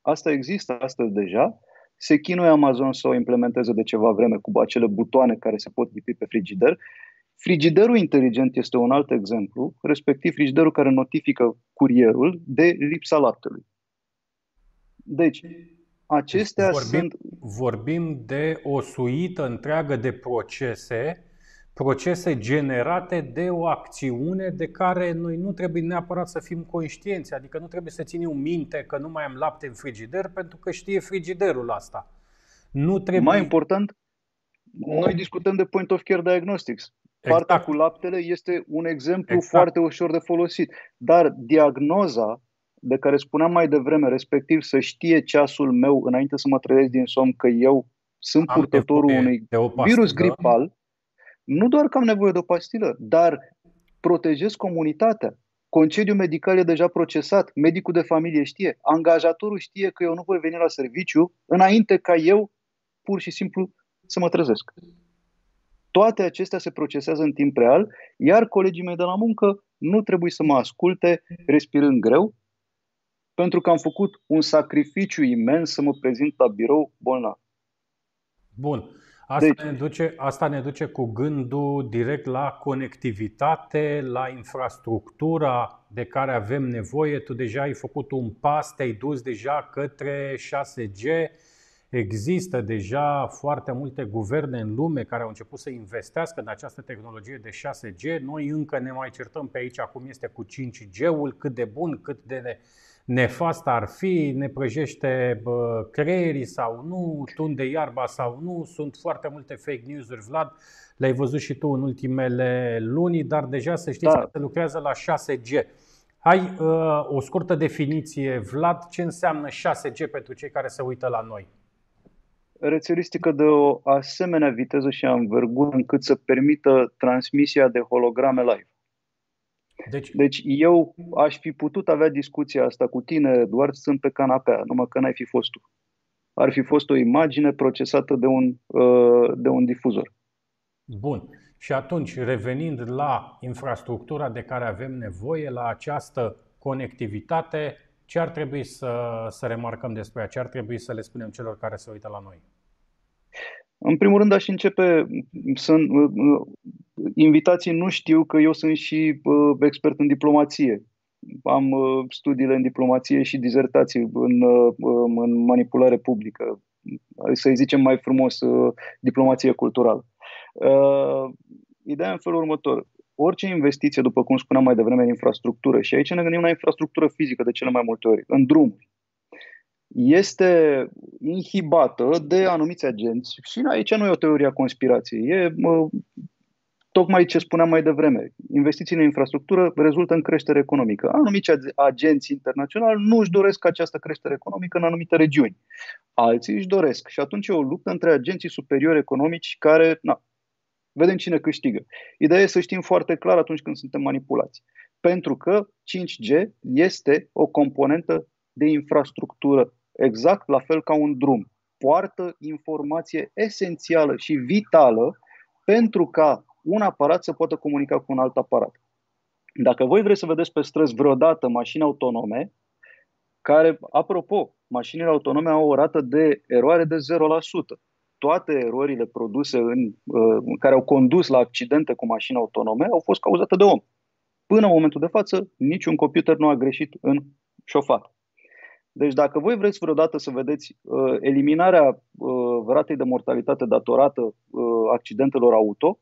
Asta există astăzi deja. Se chinuie Amazon să o implementeze de ceva vreme cu acele butoane care se pot lipi pe frigider. Frigiderul inteligent este un alt exemplu, respectiv frigiderul care notifică curierul de lipsa laptelui. Deci, acestea vorbim, sunt... Vorbim de o suită întreagă de procese procese generate de o acțiune de care noi nu trebuie neapărat să fim conștienți, adică nu trebuie să ținem minte că nu mai am lapte în frigider pentru că știe frigiderul asta. Nu trebuie... Mai important, noi discutăm de point of care diagnostics. Exact. Partea cu laptele este un exemplu exact. foarte ușor de folosit. Dar diagnoza de care spuneam mai devreme, respectiv să știe ceasul meu înainte să mă trezesc din somn că eu sunt Am purtătorul unui virus gripal, nu doar că am nevoie de o pastilă, dar protejez comunitatea. Concediul medical e deja procesat, medicul de familie știe, angajatorul știe că eu nu voi veni la serviciu înainte ca eu pur și simplu să mă trezesc. Toate acestea se procesează în timp real, iar colegii mei de la muncă nu trebuie să mă asculte respirând greu, pentru că am făcut un sacrificiu imens să mă prezint la birou bolnav. Bun. Asta, deci, ne duce, asta ne duce cu gândul direct la conectivitate, la infrastructura de care avem nevoie. Tu deja ai făcut un pas, te-ai dus deja către 6G. Există deja foarte multe guverne în lume care au început să investească în această tehnologie de 6G. Noi încă ne mai certăm pe aici cum este cu 5G-ul, cât de bun, cât de nefast ar fi, ne prăjește creierii sau nu, tunde iarba sau nu. Sunt foarte multe fake news-uri, Vlad, le-ai văzut și tu în ultimele luni, dar deja să știți da. că se lucrează la 6G. Hai uh, o scurtă definiție, Vlad, ce înseamnă 6G pentru cei care se uită la noi? Rețelistică de o asemenea viteză și învergură încât să permită transmisia de holograme live. Deci... deci eu aș fi putut avea discuția asta cu tine, doar sunt pe canapea, numai că n-ai fi fost tu. Ar fi fost o imagine procesată de un, uh, de un difuzor. Bun. Și atunci, revenind la infrastructura de care avem nevoie, la această conectivitate, ce ar trebui să, să remarcăm despre ea? Ce ar trebui să le spunem celor care se uită la noi? În primul rând aș începe să invitații nu știu că eu sunt și uh, expert în diplomație. Am uh, studiile în diplomație și dizertații în, uh, în manipulare publică, să-i zicem mai frumos, uh, diplomație culturală. Uh, ideea în felul următor. Orice investiție, după cum spuneam mai devreme, în infrastructură, și aici ne gândim la infrastructură fizică de cele mai multe ori, în drumuri, este inhibată de anumiți agenți și aici nu e o teorie a conspirației, e tocmai ce spuneam mai devreme. Investițiile în infrastructură rezultă în creștere economică. Anumiți agenți internaționali nu își doresc această creștere economică în anumite regiuni. Alții își doresc. Și atunci e o luptă între agenții superiori economici care, na, vedem cine câștigă. Ideea e să știm foarte clar atunci când suntem manipulați. Pentru că 5G este o componentă de infrastructură exact la fel ca un drum. Poartă informație esențială și vitală pentru ca un aparat să poată comunica cu un alt aparat. Dacă voi vreți să vedeți pe străzi vreodată mașini autonome, care, apropo, mașinile autonome au o rată de eroare de 0%. Toate erorile produse în, uh, care au condus la accidente cu mașini autonome au fost cauzate de om. Până în momentul de față, niciun computer nu a greșit în șofat. Deci dacă voi vreți vreodată să vedeți uh, eliminarea uh, ratei de mortalitate datorată uh, accidentelor auto,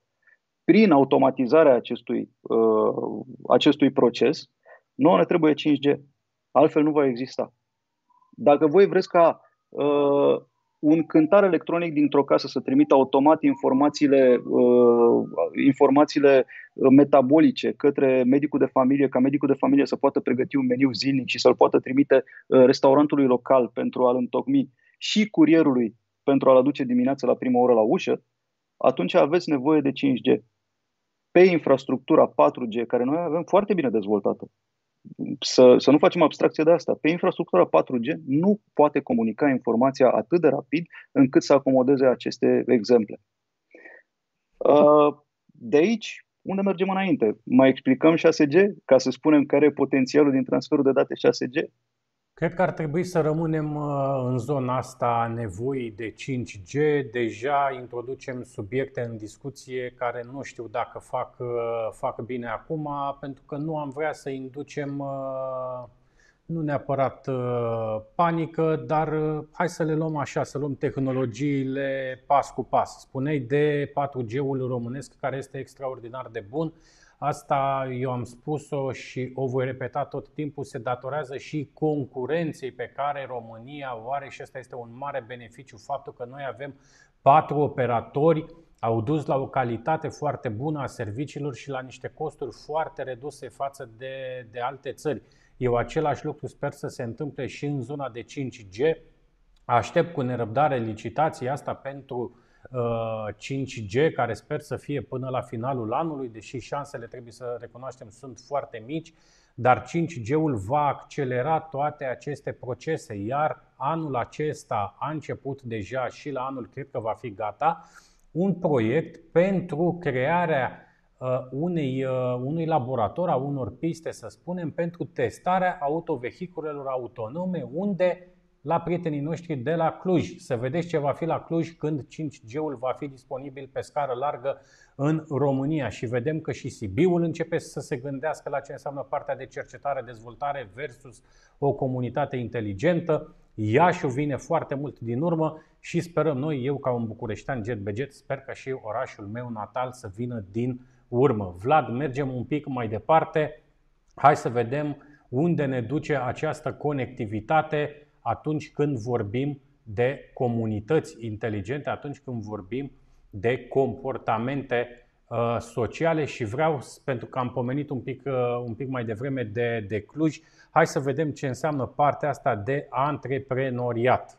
prin automatizarea acestui, uh, acestui proces, nu ne trebuie 5G. Altfel nu va exista. Dacă voi vreți ca uh, un cântar electronic dintr-o casă să trimită automat informațiile, uh, informațiile metabolice către medicul de familie, ca medicul de familie să poată pregăti un meniu zilnic și să-l poată trimite uh, restaurantului local pentru a-l întocmi și curierului pentru a-l aduce dimineața la prima oră la ușă, atunci aveți nevoie de 5G pe infrastructura 4G, care noi avem foarte bine dezvoltată. Să, să nu facem abstracție de asta. Pe infrastructura 4G nu poate comunica informația atât de rapid încât să acomodeze aceste exemple. Uh, de aici, unde mergem înainte? Mai explicăm 6G ca să spunem care e potențialul din transferul de date 6G? Cred că ar trebui să rămânem uh, în zona asta a nevoii de 5G. Deja introducem subiecte în discuție care nu știu dacă fac, uh, fac bine acum, pentru că nu am vrea să inducem uh, nu neapărat panică, dar hai să le luăm așa, să luăm tehnologiile pas cu pas. Spuneai de 4G-ul românesc care este extraordinar de bun. Asta eu am spus-o și o voi repeta tot timpul, se datorează și concurenței pe care România o are și ăsta este un mare beneficiu, faptul că noi avem patru operatori au dus la o calitate foarte bună a serviciilor și la niște costuri foarte reduse față de, de alte țări. Eu același lucru sper să se întâmple și în zona de 5G. Aștept cu nerăbdare licitația asta pentru 5G, care sper să fie până la finalul anului, deși șansele, trebuie să recunoaștem, sunt foarte mici, dar 5G-ul va accelera toate aceste procese, iar anul acesta a început deja și la anul cred că va fi gata un proiect pentru crearea unei, unui laborator, a unor piste, să spunem, pentru testarea autovehiculelor autonome, unde la prietenii noștri de la Cluj. Să vedeți ce va fi la Cluj când 5G-ul va fi disponibil pe scară largă în România și vedem că și Sibiul începe să se gândească la ce înseamnă partea de cercetare, dezvoltare versus o comunitate inteligentă. Iașiul vine foarte mult din urmă și sperăm noi, eu ca un bucureștean jet beget, sper că și orașul meu natal să vină din urmă. Vlad, mergem un pic mai departe. Hai să vedem unde ne duce această conectivitate atunci când vorbim de comunități inteligente, atunci când vorbim de comportamente uh, sociale și vreau, pentru că am pomenit un pic, uh, un pic mai devreme de, de Cluj, hai să vedem ce înseamnă partea asta de antreprenoriat.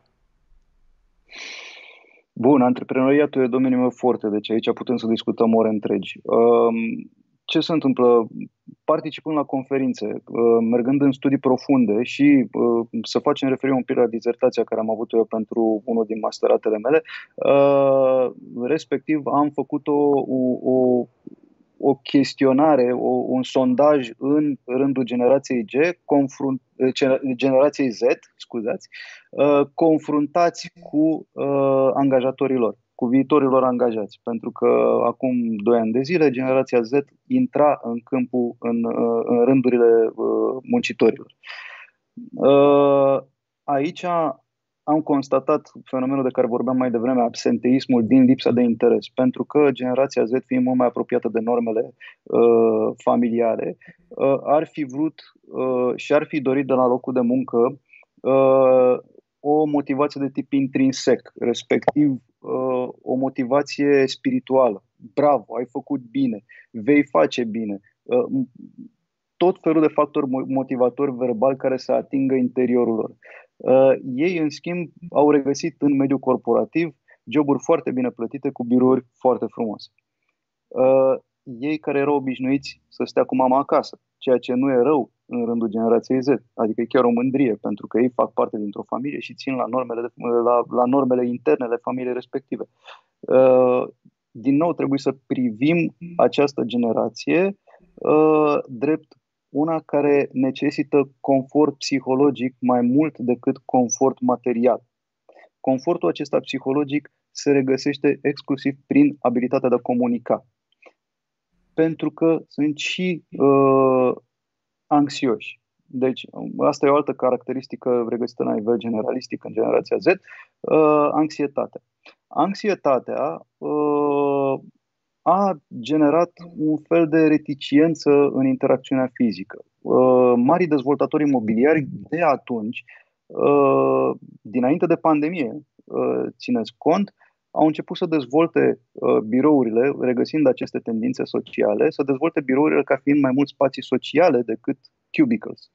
Bun, antreprenoriatul e domeniul meu foarte, deci aici putem să discutăm ore întregi. Um, ce se întâmplă? Participând la conferințe, uh, mergând în studii profunde și uh, să facem referire un pic la dizertația care am avut eu pentru unul din masteratele mele, uh, respectiv am făcut o, o, o chestionare, o, un sondaj în rândul generației G, confrunt, generației Z, scuzați, confruntați cu angajatorilor cu viitorilor angajați, pentru că acum 2 ani de zile generația Z intra în câmpul, în, în rândurile uh, muncitorilor. Uh, aici am constatat fenomenul de care vorbeam mai devreme, absenteismul din lipsa de interes, pentru că generația Z, fiind mult mai apropiată de normele uh, familiare, uh, ar fi vrut uh, și ar fi dorit de la locul de muncă uh, o motivație de tip intrinsec, respectiv uh, o motivație spirituală. Bravo, ai făcut bine, vei face bine. Uh, tot felul de factori motivatori verbali care să atingă interiorul lor. Uh, ei, în schimb, au regăsit în mediul corporativ joburi foarte bine plătite cu birouri foarte frumoase. Uh, ei care erau obișnuiți să stea cu mama acasă, ceea ce nu e rău în rândul generației Z. Adică e chiar o mândrie, pentru că ei fac parte dintr-o familie și țin la normele, de, la, la normele interne ale familiei respective. Uh, din nou, trebuie să privim această generație uh, drept una care necesită confort psihologic mai mult decât confort material. Confortul acesta psihologic se regăsește exclusiv prin abilitatea de a comunica. Pentru că sunt și uh, anxioși. Deci, asta e o altă caracteristică regăsită la nivel generalistic în generația Z, uh, anxietatea. Anxietatea uh, a generat un fel de reticiență în interacțiunea fizică. Uh, Mari dezvoltatori imobiliari de atunci, uh, dinainte de pandemie, uh, țineți cont, au început să dezvolte uh, birourile, regăsind aceste tendințe sociale, să dezvolte birourile ca fiind mai mult spații sociale decât cubicles.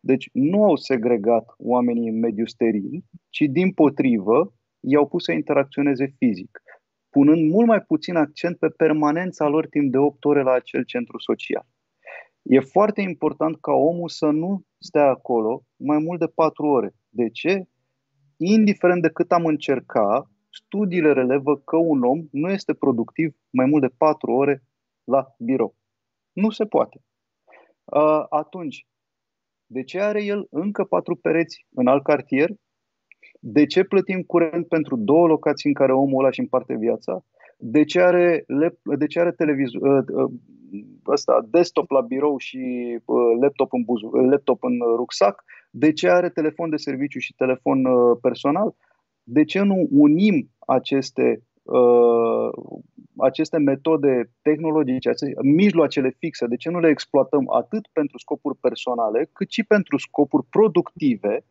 Deci nu au segregat oamenii în mediul steril, ci din potrivă i-au pus să interacționeze fizic, punând mult mai puțin accent pe permanența lor timp de 8 ore la acel centru social. E foarte important ca omul să nu stea acolo mai mult de patru ore. De ce? Indiferent de cât am încercat, studiile relevă că un om nu este productiv mai mult de patru ore la birou. Nu se poate. Atunci, de ce are el încă patru pereți în alt cartier? De ce plătim curent pentru două locații în care omul ăla și împarte viața? De ce are, de ce are televizor, ă, ă, ăsta, desktop la birou și ă, laptop în, buzu, laptop în rucsac? De ce are telefon de serviciu și telefon personal? De ce nu unim aceste aceste metode tehnologice, aceste mijloacele fixe, de ce nu le exploatăm atât pentru scopuri personale, cât și pentru scopuri productive,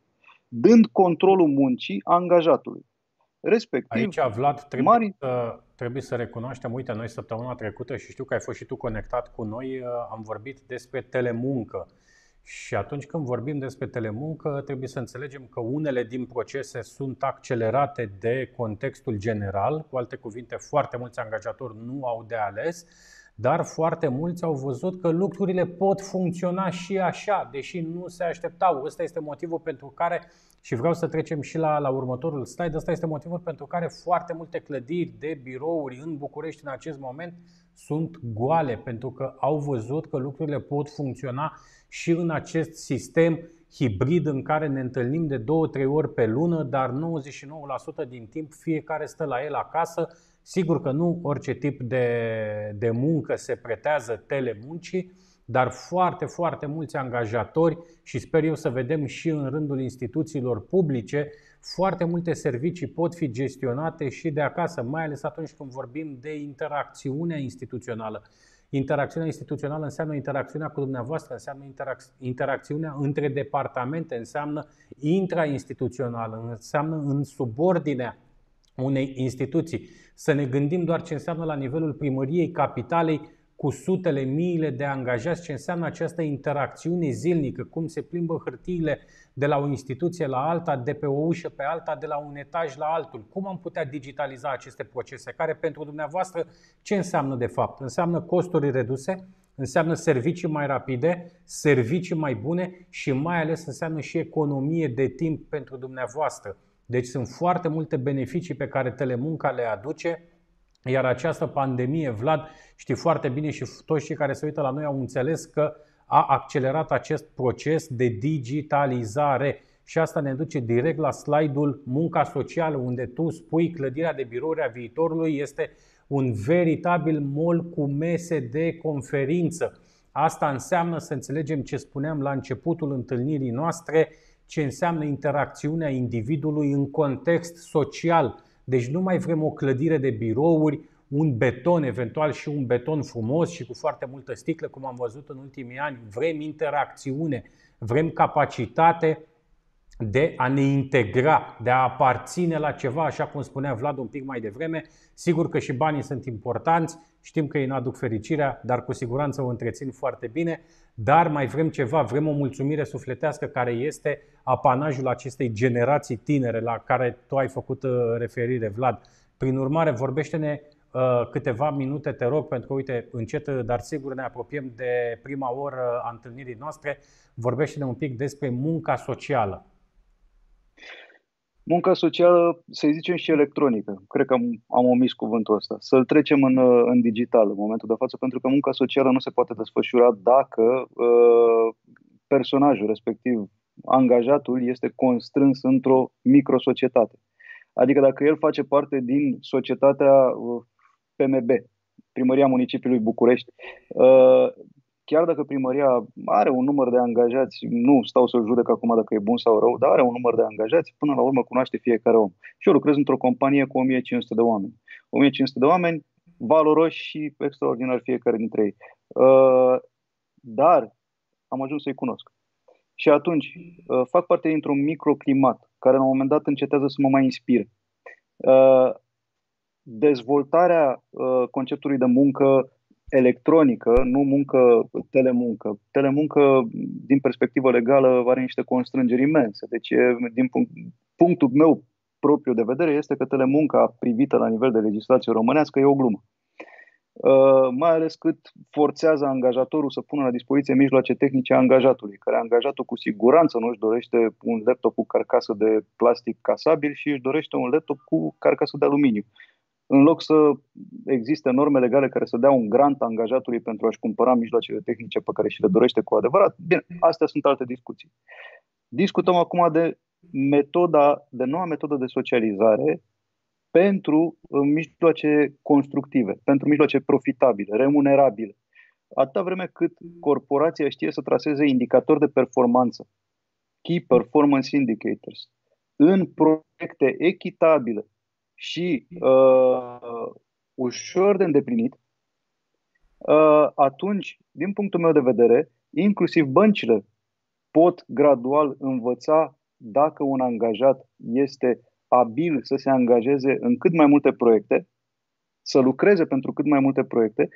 dând controlul muncii angajatului. Respectiv, Aici, Vlad, trebuie, mari... să, trebuie să recunoaștem, uite, noi săptămâna trecută și știu că ai fost și tu conectat cu noi, am vorbit despre telemuncă. Și atunci când vorbim despre telemuncă, trebuie să înțelegem că unele din procese sunt accelerate de contextul general, cu alte cuvinte, foarte mulți angajatori nu au de ales, dar foarte mulți au văzut că lucrurile pot funcționa și așa, deși nu se așteptau. Ăsta este motivul pentru care, și vreau să trecem și la, la următorul slide, ăsta este motivul pentru care foarte multe clădiri de birouri în București în acest moment sunt goale, pentru că au văzut că lucrurile pot funcționa și în acest sistem hibrid în care ne întâlnim de 2-3 ori pe lună, dar 99% din timp fiecare stă la el acasă. Sigur că nu orice tip de, de muncă se pretează telemuncii, dar foarte, foarte mulți angajatori și sper eu să vedem și în rândul instituțiilor publice, foarte multe servicii pot fi gestionate și de acasă, mai ales atunci când vorbim de interacțiunea instituțională. Interacțiunea instituțională înseamnă interacțiunea cu dumneavoastră, înseamnă interac- interacțiunea între departamente, înseamnă intrainstituțională, înseamnă în subordinea unei instituții. Să ne gândim doar ce înseamnă la nivelul primăriei capitalei cu sutele, miile de angajați, ce înseamnă această interacțiune zilnică, cum se plimbă hârtiile de la o instituție la alta, de pe o ușă pe alta, de la un etaj la altul. Cum am putea digitaliza aceste procese, care pentru dumneavoastră ce înseamnă de fapt? Înseamnă costuri reduse, înseamnă servicii mai rapide, servicii mai bune și mai ales înseamnă și economie de timp pentru dumneavoastră. Deci sunt foarte multe beneficii pe care telemunca le aduce iar această pandemie, Vlad, știi foarte bine și toți cei care se uită la noi au înțeles că a accelerat acest proces de digitalizare. Și asta ne duce direct la slide-ul Munca socială, unde tu spui clădirea de birouri a viitorului este un veritabil mall cu mese de conferință. Asta înseamnă să înțelegem ce spuneam la începutul întâlnirii noastre, ce înseamnă interacțiunea individului în context social deci nu mai vrem o clădire de birouri, un beton, eventual și un beton frumos și cu foarte multă sticlă, cum am văzut în ultimii ani. Vrem interacțiune, vrem capacitate de a ne integra, de a aparține la ceva, așa cum spunea Vlad un pic mai devreme. Sigur că și banii sunt importanți, știm că ei nu aduc fericirea, dar cu siguranță o întrețin foarte bine. Dar mai vrem ceva, vrem o mulțumire sufletească care este apanajul acestei generații tinere la care tu ai făcut uh, referire, Vlad. Prin urmare, vorbește-ne uh, câteva minute, te rog, pentru că, uite, încet, dar sigur ne apropiem de prima oră a întâlnirii noastre. Vorbește-ne un pic despre munca socială. Munca socială, să zicem și electronică, cred că am, am omis cuvântul ăsta, să-l trecem în, în digital în momentul de față, pentru că munca socială nu se poate desfășura dacă uh, personajul respectiv, angajatul, este constrâns într-o microsocietate. Adică dacă el face parte din societatea uh, PMB, Primăria Municipiului București, uh, chiar dacă primăria are un număr de angajați, nu stau să judec acum dacă e bun sau rău, dar are un număr de angajați, până la urmă cunoaște fiecare om. Și eu lucrez într-o companie cu 1500 de oameni. 1500 de oameni valoroși și extraordinari fiecare dintre ei. Uh, dar am ajuns să-i cunosc. Și atunci uh, fac parte dintr-un microclimat care la un moment dat încetează să mă mai inspire. Uh, dezvoltarea conceptului de muncă electronică, nu muncă telemuncă. Telemuncă, din perspectivă legală, are niște constrângeri imense. Deci, din punct, punctul meu propriu de vedere este că telemunca privită la nivel de legislație românească e o glumă. Uh, mai ales cât forțează angajatorul să pună la dispoziție mijloace tehnice a angajatului, care angajatul cu siguranță nu își dorește un laptop cu carcasă de plastic casabil și își dorește un laptop cu carcasă de aluminiu. În loc să existe norme legale care să dea un grant angajatului pentru a-și cumpăra mijloacele tehnice pe care și le dorește cu adevărat, bine, astea sunt alte discuții. Discutăm acum de metoda, de noua metodă de socializare pentru uh, mijloace constructive, pentru mijloace profitabile, remunerabile. Atâta vreme cât corporația știe să traseze indicatori de performanță, key performance indicators, în proiecte echitabile și uh, ușor de îndeplinit, uh, atunci, din punctul meu de vedere, inclusiv băncile pot gradual învăța dacă un angajat este abil să se angajeze în cât mai multe proiecte, să lucreze pentru cât mai multe proiecte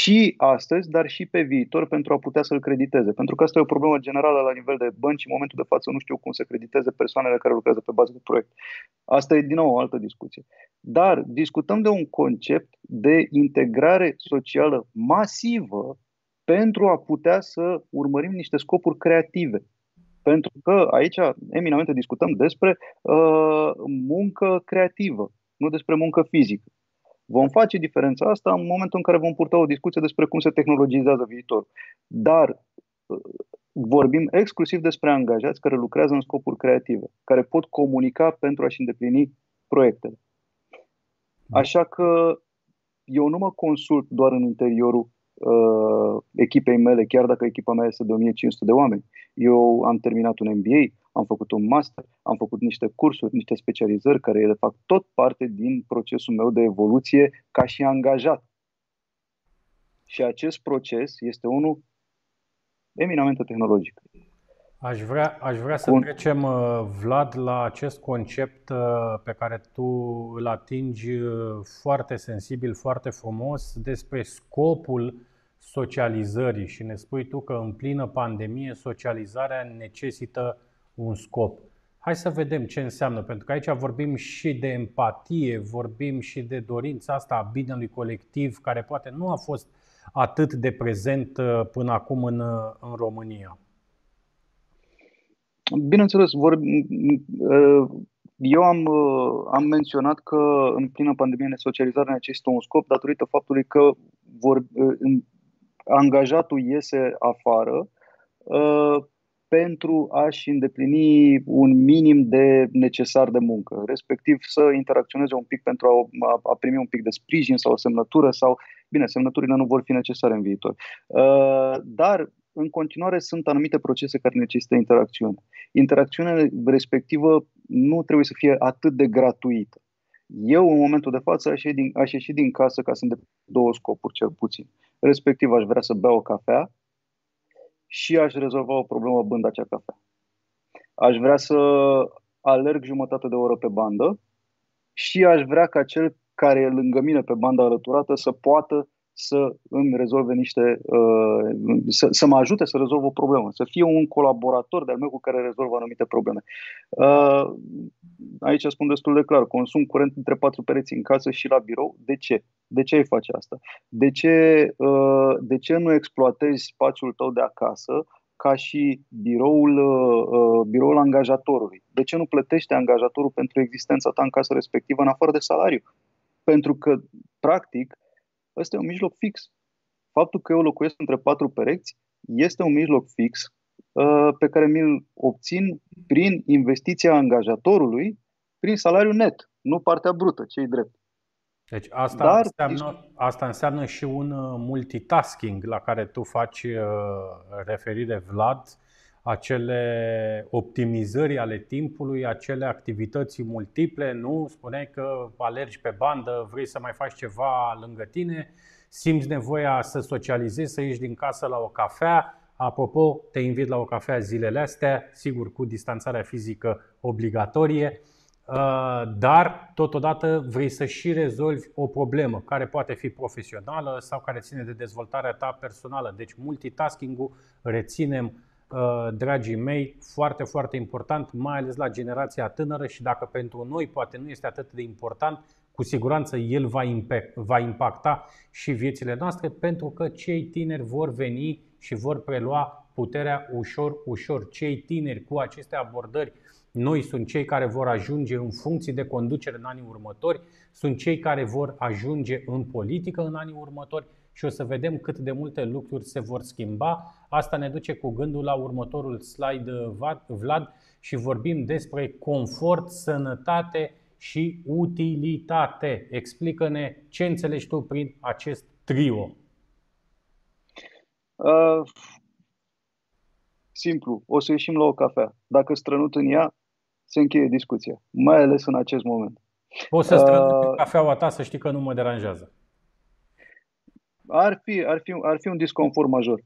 și astăzi, dar și pe viitor pentru a putea să-l crediteze. Pentru că asta e o problemă generală la nivel de bănci. În momentul de față nu știu cum să crediteze persoanele care lucrează pe bază de proiect. Asta e din nou o altă discuție. Dar discutăm de un concept de integrare socială masivă pentru a putea să urmărim niște scopuri creative. Pentru că aici eminamente discutăm despre uh, muncă creativă, nu despre muncă fizică. Vom face diferența asta în momentul în care vom purta o discuție despre cum se tehnologizează viitorul. Dar uh, vorbim exclusiv despre angajați care lucrează în scopuri creative, care pot comunica pentru a-și îndeplini proiectele. Așa că eu nu mă consult doar în interiorul uh, echipei mele, chiar dacă echipa mea este de 1500 de oameni. Eu am terminat un MBA, am făcut un master, am făcut niște cursuri, niște specializări care ele fac tot parte din procesul meu de evoluție ca și angajat. Și acest proces este unul eminamente tehnologic. Aș vrea, aș vrea să trecem, uh, Vlad, la acest concept uh, pe care tu îl atingi uh, foarte sensibil, foarte frumos, despre scopul socializării și ne spui tu că în plină pandemie socializarea necesită un scop. Hai să vedem ce înseamnă, pentru că aici vorbim și de empatie, vorbim și de dorința asta a binelui colectiv, care poate nu a fost atât de prezent până acum în, în România. Bineînțeles, vor, eu am, am menționat că în plină pandemie socializarea necesită un scop datorită faptului că vor, angajatul iese afară pentru a-și îndeplini un minim de necesar de muncă, respectiv să interacționeze un pic pentru a, a primi un pic de sprijin sau o semnătură sau, bine, semnăturile nu vor fi necesare în viitor. Dar în continuare sunt anumite procese care necesită interacțiune. Interacțiunea respectivă nu trebuie să fie atât de gratuită. Eu, în momentul de față, aș ieși din, aș ieși din casă ca să îndeplinesc două scopuri, cel puțin. Respectiv, aș vrea să beau o cafea și aș rezolva o problemă bând acea cafea. Aș vrea să alerg jumătate de oră pe bandă și aș vrea ca cel care e lângă mine pe banda alăturată să poată să îmi rezolve niște, uh, să, să mă ajute să rezolv o problemă, să fie un colaborator de-al meu cu care rezolvă anumite probleme. Uh, aici spun destul de clar, consum curent între patru pereți în casă și la birou. De ce? De ce ai face asta? De ce, uh, de ce nu exploatezi spațiul tău de acasă ca și biroul, biroul angajatorului? De ce nu plătește angajatorul pentru existența ta în casă respectivă în afară de salariu? Pentru că, practic, Ăsta e un mijloc fix. Faptul că eu locuiesc între patru pereți este un mijloc fix uh, pe care mi-l obțin prin investiția angajatorului, prin salariul net, nu partea brută, cei drept. Deci asta, Dar, înseamnă, asta înseamnă și un uh, multitasking la care tu faci uh, referire, Vlad, acele optimizări ale timpului, acele activități multiple, nu? Spuneai că alergi pe bandă, vrei să mai faci ceva lângă tine, simți nevoia să socializezi, să ieși din casă la o cafea. Apropo, te invit la o cafea zilele astea, sigur cu distanțarea fizică obligatorie, uh, dar totodată vrei să și rezolvi o problemă care poate fi profesională sau care ține de dezvoltarea ta personală. Deci multitasking-ul reținem uh, dragii mei, foarte, foarte important, mai ales la generația tânără și dacă pentru noi poate nu este atât de important, cu siguranță el va, impact, va impacta și viețile noastre pentru că cei tineri vor veni și vor prelua puterea ușor, ușor. Cei tineri cu aceste abordări noi sunt cei care vor ajunge în funcții de conducere în anii următori, sunt cei care vor ajunge în politică în anii următori și o să vedem cât de multe lucruri se vor schimba. Asta ne duce cu gândul la următorul slide, Vlad, și vorbim despre confort, sănătate și utilitate. Explică-ne ce înțelegi tu prin acest trio. Uh, simplu, o să ieșim la o cafea. Dacă strănut în ea, se încheie discuția, mai ales în acest moment. Poți să strănut uh, cafeaua ta să știi că nu mă deranjează. Ar fi, ar, fi, ar fi un disconfort major,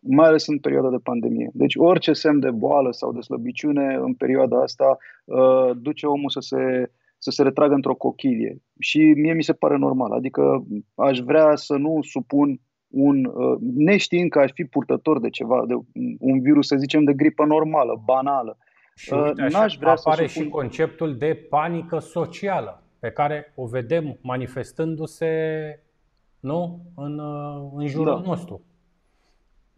mai ales în perioada de pandemie. Deci orice semn de boală sau de slăbiciune în perioada asta uh, duce omul să se, să se retragă într-o cochilie. Și mie mi se pare normal. Adică aș vrea să nu supun un, uh, neștiind că aș fi purtător de ceva, de un virus, să zicem, de gripă normală, banală. Și uh, uite, așa N-aș vrea apare să supun... și conceptul de panică socială, pe care o vedem manifestându-se nu? În, uh, în jurul da. nostru.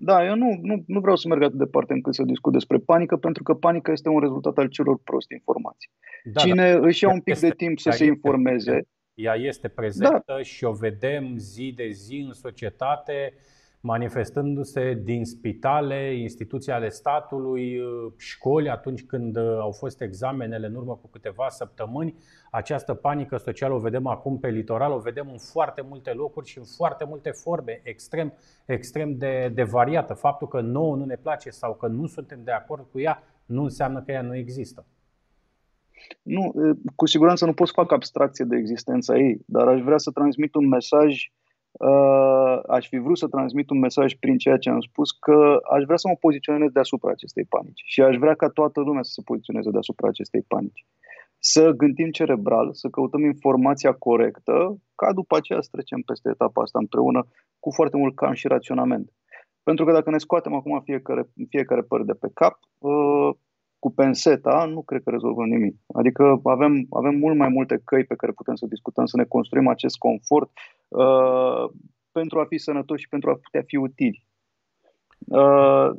Da, eu nu, nu, nu vreau să merg atât de departe încât să discut despre panică, pentru că panica este un rezultat al celor prosti informații. Da, Cine da. își ia un pic este, de timp să se informeze. Ea este prezentă da. și o vedem zi de zi în societate manifestându-se din spitale, instituții ale statului, școli, atunci când uh, au fost examenele în urmă cu câteva săptămâni. Această panică socială o vedem acum pe litoral, o vedem în foarte multe locuri și în foarte multe forme, extrem, extrem de, de variată. Faptul că nouă nu ne place sau că nu suntem de acord cu ea, nu înseamnă că ea nu există. Nu, cu siguranță nu pot să fac abstracție de existența ei, dar aș vrea să transmit un mesaj uh, uh, aș fi vrut să transmit un mesaj prin ceea ce am spus că aș vrea să mă poziționez deasupra acestei panici și aș vrea ca toată lumea să se poziționeze deasupra acestei panici. Să gândim cerebral, să căutăm informația corectă, ca după aceea să trecem peste etapa asta împreună cu foarte mult calm și raționament. Pentru că dacă ne scoatem acum fiecare, fiecare păr de pe cap, uh, cu penseta, nu cred că rezolvăm nimic. Adică avem, avem mult mai multe căi pe care putem să discutăm, să ne construim acest confort uh, pentru a fi sănătoși și pentru a putea fi utili. Uh,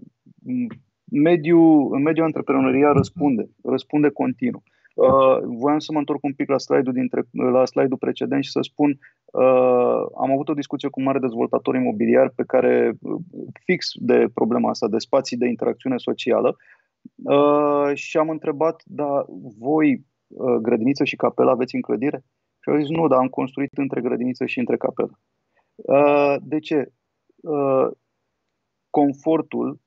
mediul, mediul antreprenorial răspunde, răspunde continuu. Uh, voiam să mă întorc un pic la slide-ul, dintre, la slide-ul precedent și să spun uh, am avut o discuție cu un mare dezvoltator imobiliar pe care uh, fix de problema asta de spații de interacțiune socială Uh, și am întrebat, da, voi uh, grădiniță și capelă aveți în clădire? Și au zis, nu, dar am construit între grădiniță și între capelă. Uh, de ce? Uh, confortul,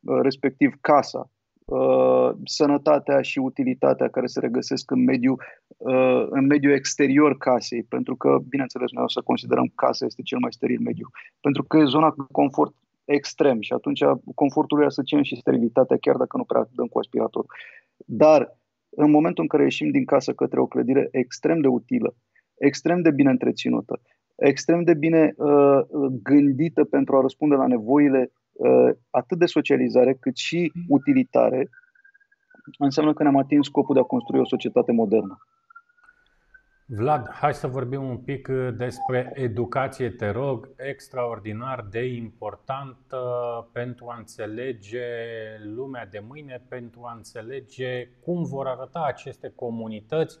uh, respectiv casa, uh, sănătatea și utilitatea care se regăsesc în mediul, uh, în mediul exterior casei, pentru că, bineînțeles, noi o să considerăm casa este cel mai steril mediu, pentru că e zona de confort extrem și atunci confortul lui asociem și sterilitatea, chiar dacă nu prea dăm cu aspirator. Dar în momentul în care ieșim din casă către o clădire extrem de utilă, extrem de bine întreținută, extrem de bine uh, gândită pentru a răspunde la nevoile uh, atât de socializare cât și utilitare, înseamnă că ne-am atins scopul de a construi o societate modernă. Vlad, hai să vorbim un pic uh, despre educație, te rog, extraordinar de importantă pentru a înțelege lumea de mâine, pentru a înțelege cum vor arăta aceste comunități.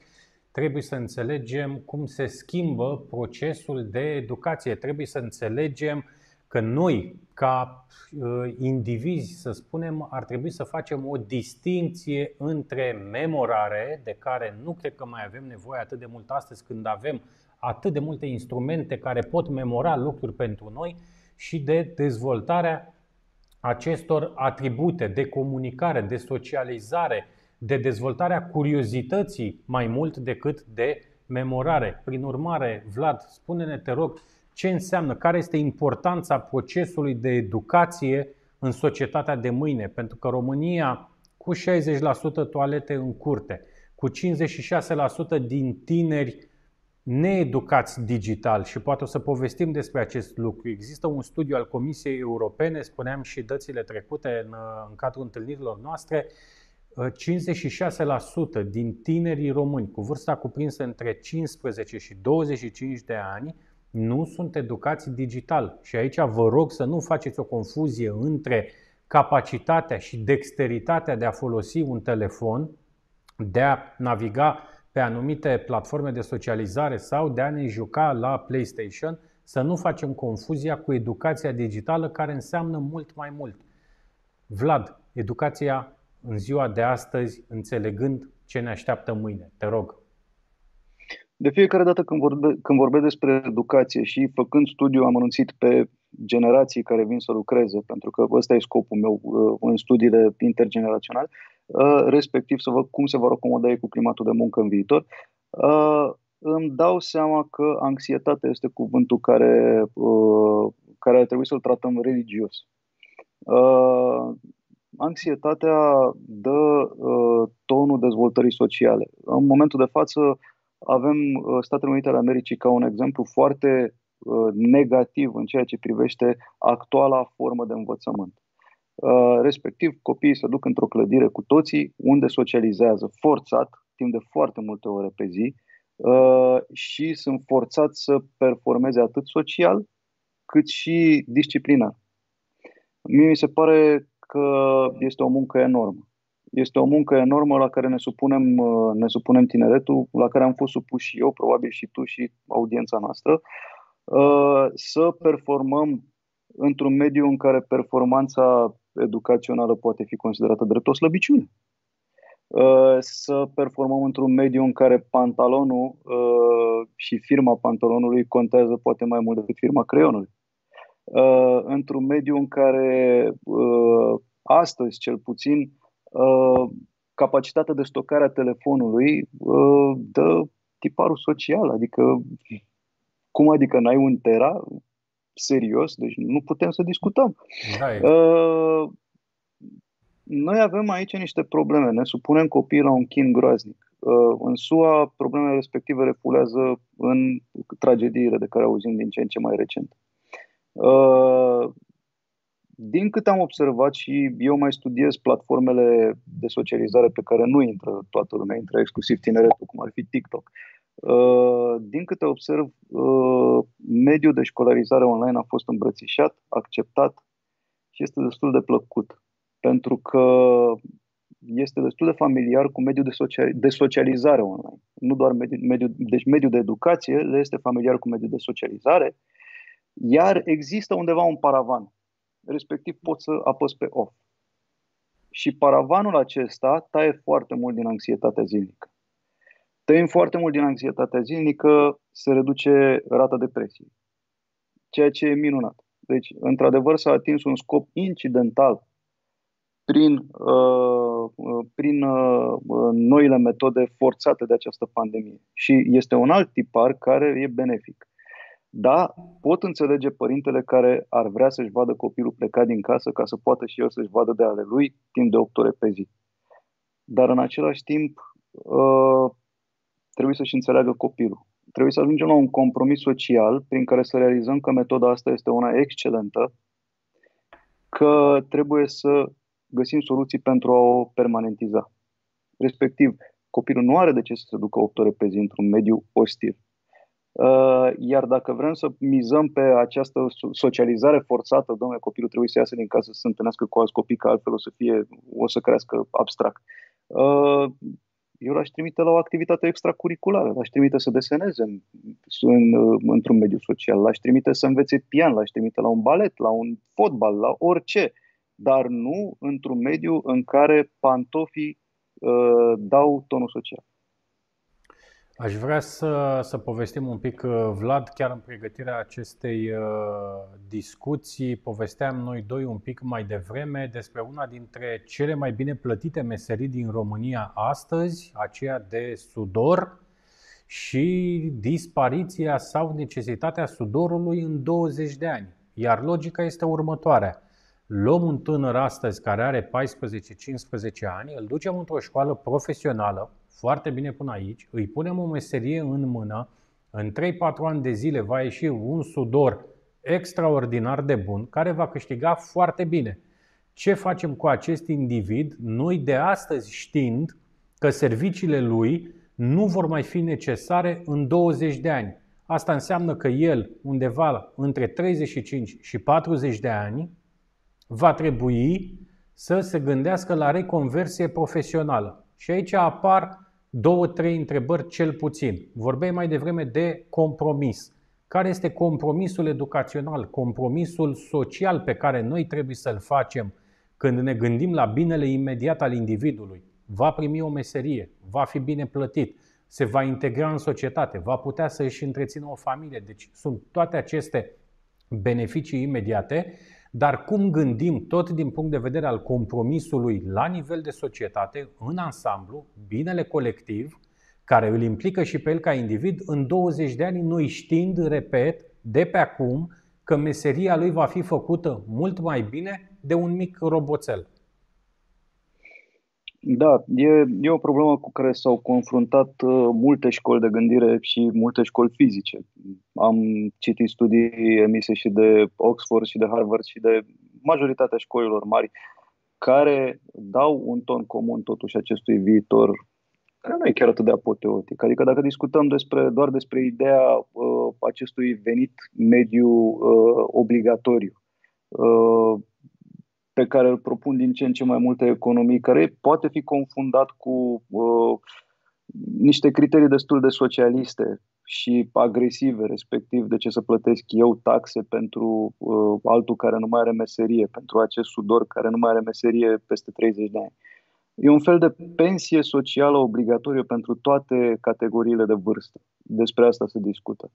Trebuie să înțelegem cum se schimbă procesul de educație, trebuie să înțelegem uh, că noi, ca uh, indivizi, să spunem, ar trebui să facem o distinție între memorare, de care nu cred că mai avem nevoie atât de mult astăzi când avem atât de multe instrumente care pot memora lucruri pentru noi, și de dezvoltarea acestor atribute de comunicare, de socializare, de dezvoltarea curiozității mai mult decât de memorare. Prin urmare, Vlad, spune-ne, te rog, ce înseamnă, care este importanța procesului de educație în societatea de mâine. Pentru că România, cu 60% toalete în curte, cu 56% din tineri needucați digital și poate o să povestim despre acest lucru. Există un studiu al Comisiei Europene, spuneam și dățile trecute în, în cadrul întâlnirilor noastre, 56% din tinerii români cu vârsta cuprinsă între 15 și 25 de ani nu sunt educați digital. Și aici vă rog să nu faceți o confuzie între capacitatea și dexteritatea de a folosi un telefon, de a naviga pe anumite platforme de socializare sau de a ne juca la PlayStation, să nu facem confuzia cu educația digitală care înseamnă mult mai mult. Vlad, educația în ziua de astăzi, înțelegând ce ne așteaptă mâine. Te rog. De fiecare dată când, vorbe, când vorbesc despre educație și făcând studiu am anunțit pe generații care vin să lucreze, pentru că ăsta e scopul meu uh, în studiile intergeneraționale, uh, respectiv să văd cum se vor acomoda ei cu climatul de muncă în viitor, uh, îmi dau seama că anxietatea este cuvântul care, care ar trebui să-l tratăm religios. Anxietatea dă tonul dezvoltării sociale. În momentul de față avem Statele Unite ale Americii ca un exemplu foarte Uh, negativ în ceea ce privește actuala formă de învățământ. Uh, respectiv, copiii se duc într-o clădire cu toții, unde socializează forțat, timp de foarte multe ore pe zi, uh, și sunt forțați să performeze atât social, cât și disciplinar. Mie mi se pare că este o muncă enormă. Este o muncă enormă la care ne supunem, ne supunem tineretul, la care am fost supus și eu, probabil și tu și audiența noastră, Uh, să performăm într-un mediu în care performanța educațională poate fi considerată drept o slăbiciune. Uh, să performăm într-un mediu în care pantalonul uh, și firma pantalonului contează poate mai mult decât firma creionului. Într-un mediu în care astăzi, cel puțin, capacitatea de stocare a telefonului dă tiparul social, adică cum adică n-ai un tera? Serios? Deci nu putem să discutăm. Da, exact. uh, noi avem aici niște probleme. Ne supunem copiii la un chin groaznic. Uh, în SUA, problemele respective refulează în tragediile de care auzim din ce în ce mai recent. Uh, din câte am observat și eu mai studiez platformele de socializare pe care nu intră toată lumea, intră exclusiv tineretul, cum ar fi TikTok. Uh, din câte observ, uh, mediul de școlarizare online a fost îmbrățișat, acceptat și este destul de plăcut. Pentru că este destul de familiar cu mediul de, social, de socializare online. Nu doar mediul, mediul, deci mediul de educație le este familiar cu mediul de socializare, iar există undeva un paravan. Respectiv poți să apăs pe off. Și paravanul acesta taie foarte mult din anxietatea zilnică. Tăiem foarte mult din anxietatea zilnică, se reduce rata depresiei, ceea ce e minunat. Deci, într-adevăr, s-a atins un scop incidental prin, uh, uh, prin uh, noile metode forțate de această pandemie. Și este un alt tipar care e benefic. Da, pot înțelege părintele care ar vrea să-și vadă copilul plecat din casă ca să poată și el să-și vadă de ale lui timp de 8 ore pe zi. Dar în același timp, uh, trebuie să-și înțeleagă copilul. Trebuie să ajungem la un compromis social prin care să realizăm că metoda asta este una excelentă, că trebuie să găsim soluții pentru a o permanentiza. Respectiv, copilul nu are de ce să se ducă 8 ore pe zi într-un mediu ostil. Uh, iar dacă vrem să mizăm pe această socializare forțată, domnule, copilul trebuie să iasă din casă să se întâlnească cu alți copii, că altfel o să, fie, o să crească abstract. Uh, eu l-aș trimite la o activitate extracurriculară, l-aș trimite să deseneze în, în, într-un mediu social, l-aș trimite să învețe pian, l-aș trimite la un balet, la un fotbal, la orice, dar nu într-un mediu în care pantofii uh, dau tonul social. Aș vrea să, să povestim un pic, uh, Vlad, chiar în pregătirea acestei uh, discuții, povesteam noi doi un pic mai devreme despre una dintre cele mai bine plătite meserii din România astăzi, aceea de sudor și dispariția sau necesitatea sudorului în 20 de ani. Iar logica este următoarea. Luăm un tânăr astăzi care are 14-15 ani, îl ducem într-o școală profesională, foarte bine până aici, îi punem o meserie în mână, în 3-4 ani de zile va ieși un sudor extraordinar de bun care va câștiga foarte bine. Ce facem cu acest individ? Noi de astăzi știind că serviciile lui nu vor mai fi necesare în 20 de ani. Asta înseamnă că el, undeva între 35 și 40 de ani, va trebui să se gândească la reconversie profesională. Și aici apar două, trei întrebări cel puțin. Vorbeai mai devreme de compromis. Care este compromisul educațional, compromisul social pe care noi trebuie să-l facem când ne gândim la binele imediat al individului? Va primi o meserie, va fi bine plătit, se va integra în societate, va putea să își întrețină o familie. Deci sunt toate aceste beneficii imediate, dar cum gândim tot din punct de vedere al compromisului la nivel de societate, în ansamblu, binele colectiv, care îl implică și pe el ca individ, în 20 de ani, noi știind, repet, de pe acum, că meseria lui va fi făcută mult mai bine de un mic roboțel. Da, e, e o problemă cu care s-au confruntat uh, multe școli de gândire și multe școli fizice. Am citit studii emise și de Oxford și de Harvard și de majoritatea școlilor mari care dau un ton comun totuși acestui viitor care nu e chiar atât de apoteotic. Adică dacă discutăm despre, doar despre ideea uh, acestui venit mediu uh, obligatoriu, uh, pe care îl propun din ce în ce mai multe economii, care poate fi confundat cu uh, niște criterii destul de socialiste și agresive, respectiv de ce să plătesc eu taxe pentru uh, altul care nu mai are meserie, pentru acest sudor care nu mai are meserie peste 30 de ani. E un fel de pensie socială obligatorie pentru toate categoriile de vârstă. Despre asta se discută.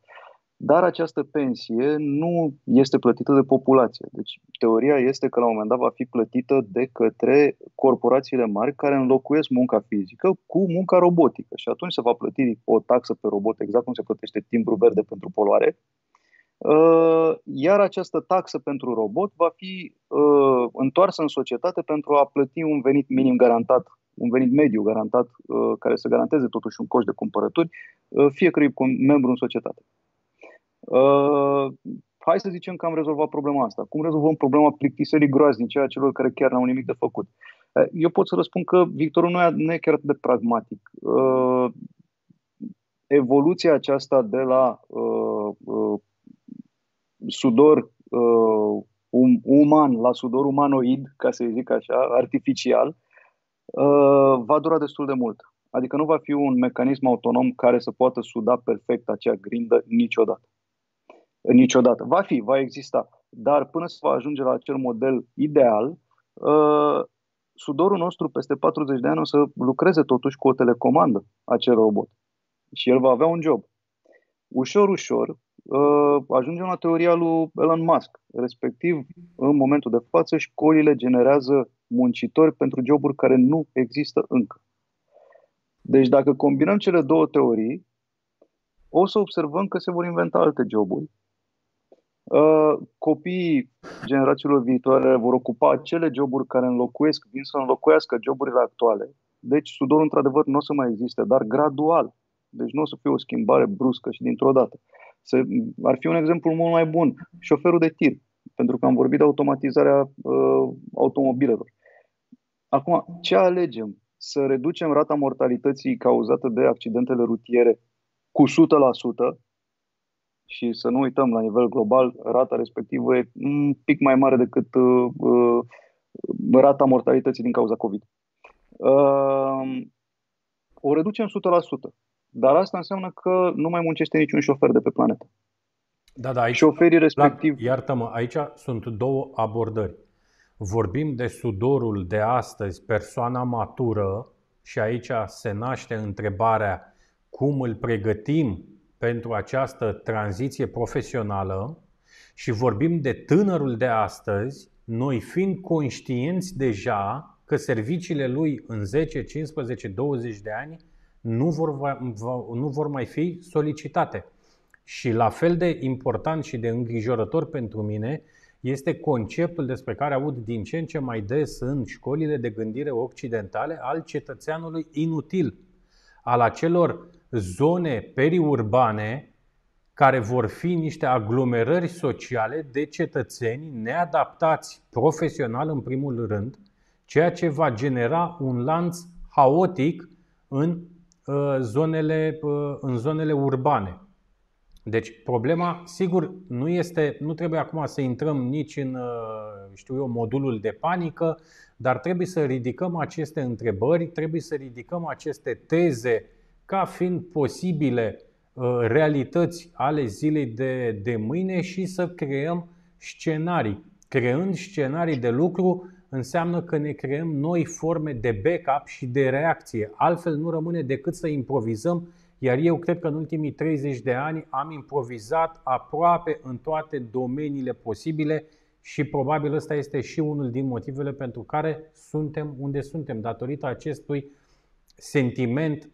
Dar această pensie nu este plătită de populație. Deci teoria este că la un moment dat va fi plătită de către corporațiile mari care înlocuiesc munca fizică cu munca robotică. Și atunci se va plăti o taxă pe robot, exact cum se plătește timbru verde pentru poluare. Uh, iar această taxă pentru robot va fi uh, întoarsă în societate pentru a plăti un venit minim garantat un venit mediu garantat, uh, care să garanteze totuși un coș de cumpărături fiecărui membru în societate. Uh, hai să zicem că am rezolvat problema asta. Cum rezolvăm problema plictiserii groaznice a celor care chiar n-au nimic de făcut? Uh, eu pot să răspund că Victorul nu e, nu e chiar atât de pragmatic. Uh, evoluția aceasta de la uh, uh, sudor uh, um, uman la sudor umanoid, ca să zic așa, artificial, uh, va dura destul de mult. Adică nu va fi un mecanism autonom care să poată suda perfect acea grindă niciodată niciodată. Va fi, va exista. Dar până să va ajunge la acel model ideal, uh, sudorul nostru peste 40 de ani o să lucreze totuși cu o telecomandă, acel robot. Și el va avea un job. Ușor, ușor, uh, ajungem la teoria lui Elon Musk. Respectiv, în momentul de față, școlile generează muncitori pentru joburi care nu există încă. Deci dacă combinăm cele două teorii, o să observăm că se vor inventa alte joburi Uh, copiii generațiilor viitoare vor ocupa acele joburi care înlocuiesc, vin să înlocuiască joburile actuale. Deci sudorul într-adevăr nu o să mai existe, dar gradual. Deci nu o să fie o schimbare bruscă și dintr-o dată. Se, ar fi un exemplu mult mai bun. Șoferul de tir, pentru că am vorbit de automatizarea uh, automobilelor. Acum, ce alegem? Să reducem rata mortalității cauzată de accidentele rutiere cu 100%, și să nu uităm, la nivel global, rata respectivă e un pic mai mare decât uh, uh, rata mortalității din cauza COVID. Uh, o reducem 100%. Dar asta înseamnă că nu mai muncește niciun șofer de pe planetă. Da, da, aici, Șoferii respectiv... Iartă-mă, aici sunt două abordări. Vorbim de sudorul de astăzi, persoana matură, și aici se naște întrebarea cum îl pregătim pentru această tranziție profesională și vorbim de tânărul de astăzi, noi fiind conștienți deja că serviciile lui în 10, 15, 20 de ani nu vor, nu vor mai fi solicitate. Și la fel de important și de îngrijorător pentru mine este conceptul despre care aud din ce în ce mai des în școlile de gândire occidentale al cetățeanului inutil, al acelor zone periurbane care vor fi niște aglomerări sociale de cetățeni neadaptați profesional în primul rând, ceea ce va genera un lanț haotic în uh, zonele, uh, în zonele urbane. Deci problema, sigur, nu este, nu trebuie acum să intrăm nici în, uh, știu eu, modulul de panică, dar trebuie să ridicăm aceste întrebări, trebuie să ridicăm aceste teze ca fiind posibile uh, realități ale zilei de, de mâine și să creăm scenarii. Creând scenarii de lucru înseamnă că ne creăm noi forme de backup și de reacție. Altfel nu rămâne decât să improvizăm iar eu cred că în ultimii 30 de ani am improvizat aproape în toate domeniile posibile și probabil ăsta este și unul din motivele pentru care suntem unde suntem, datorită acestui sentiment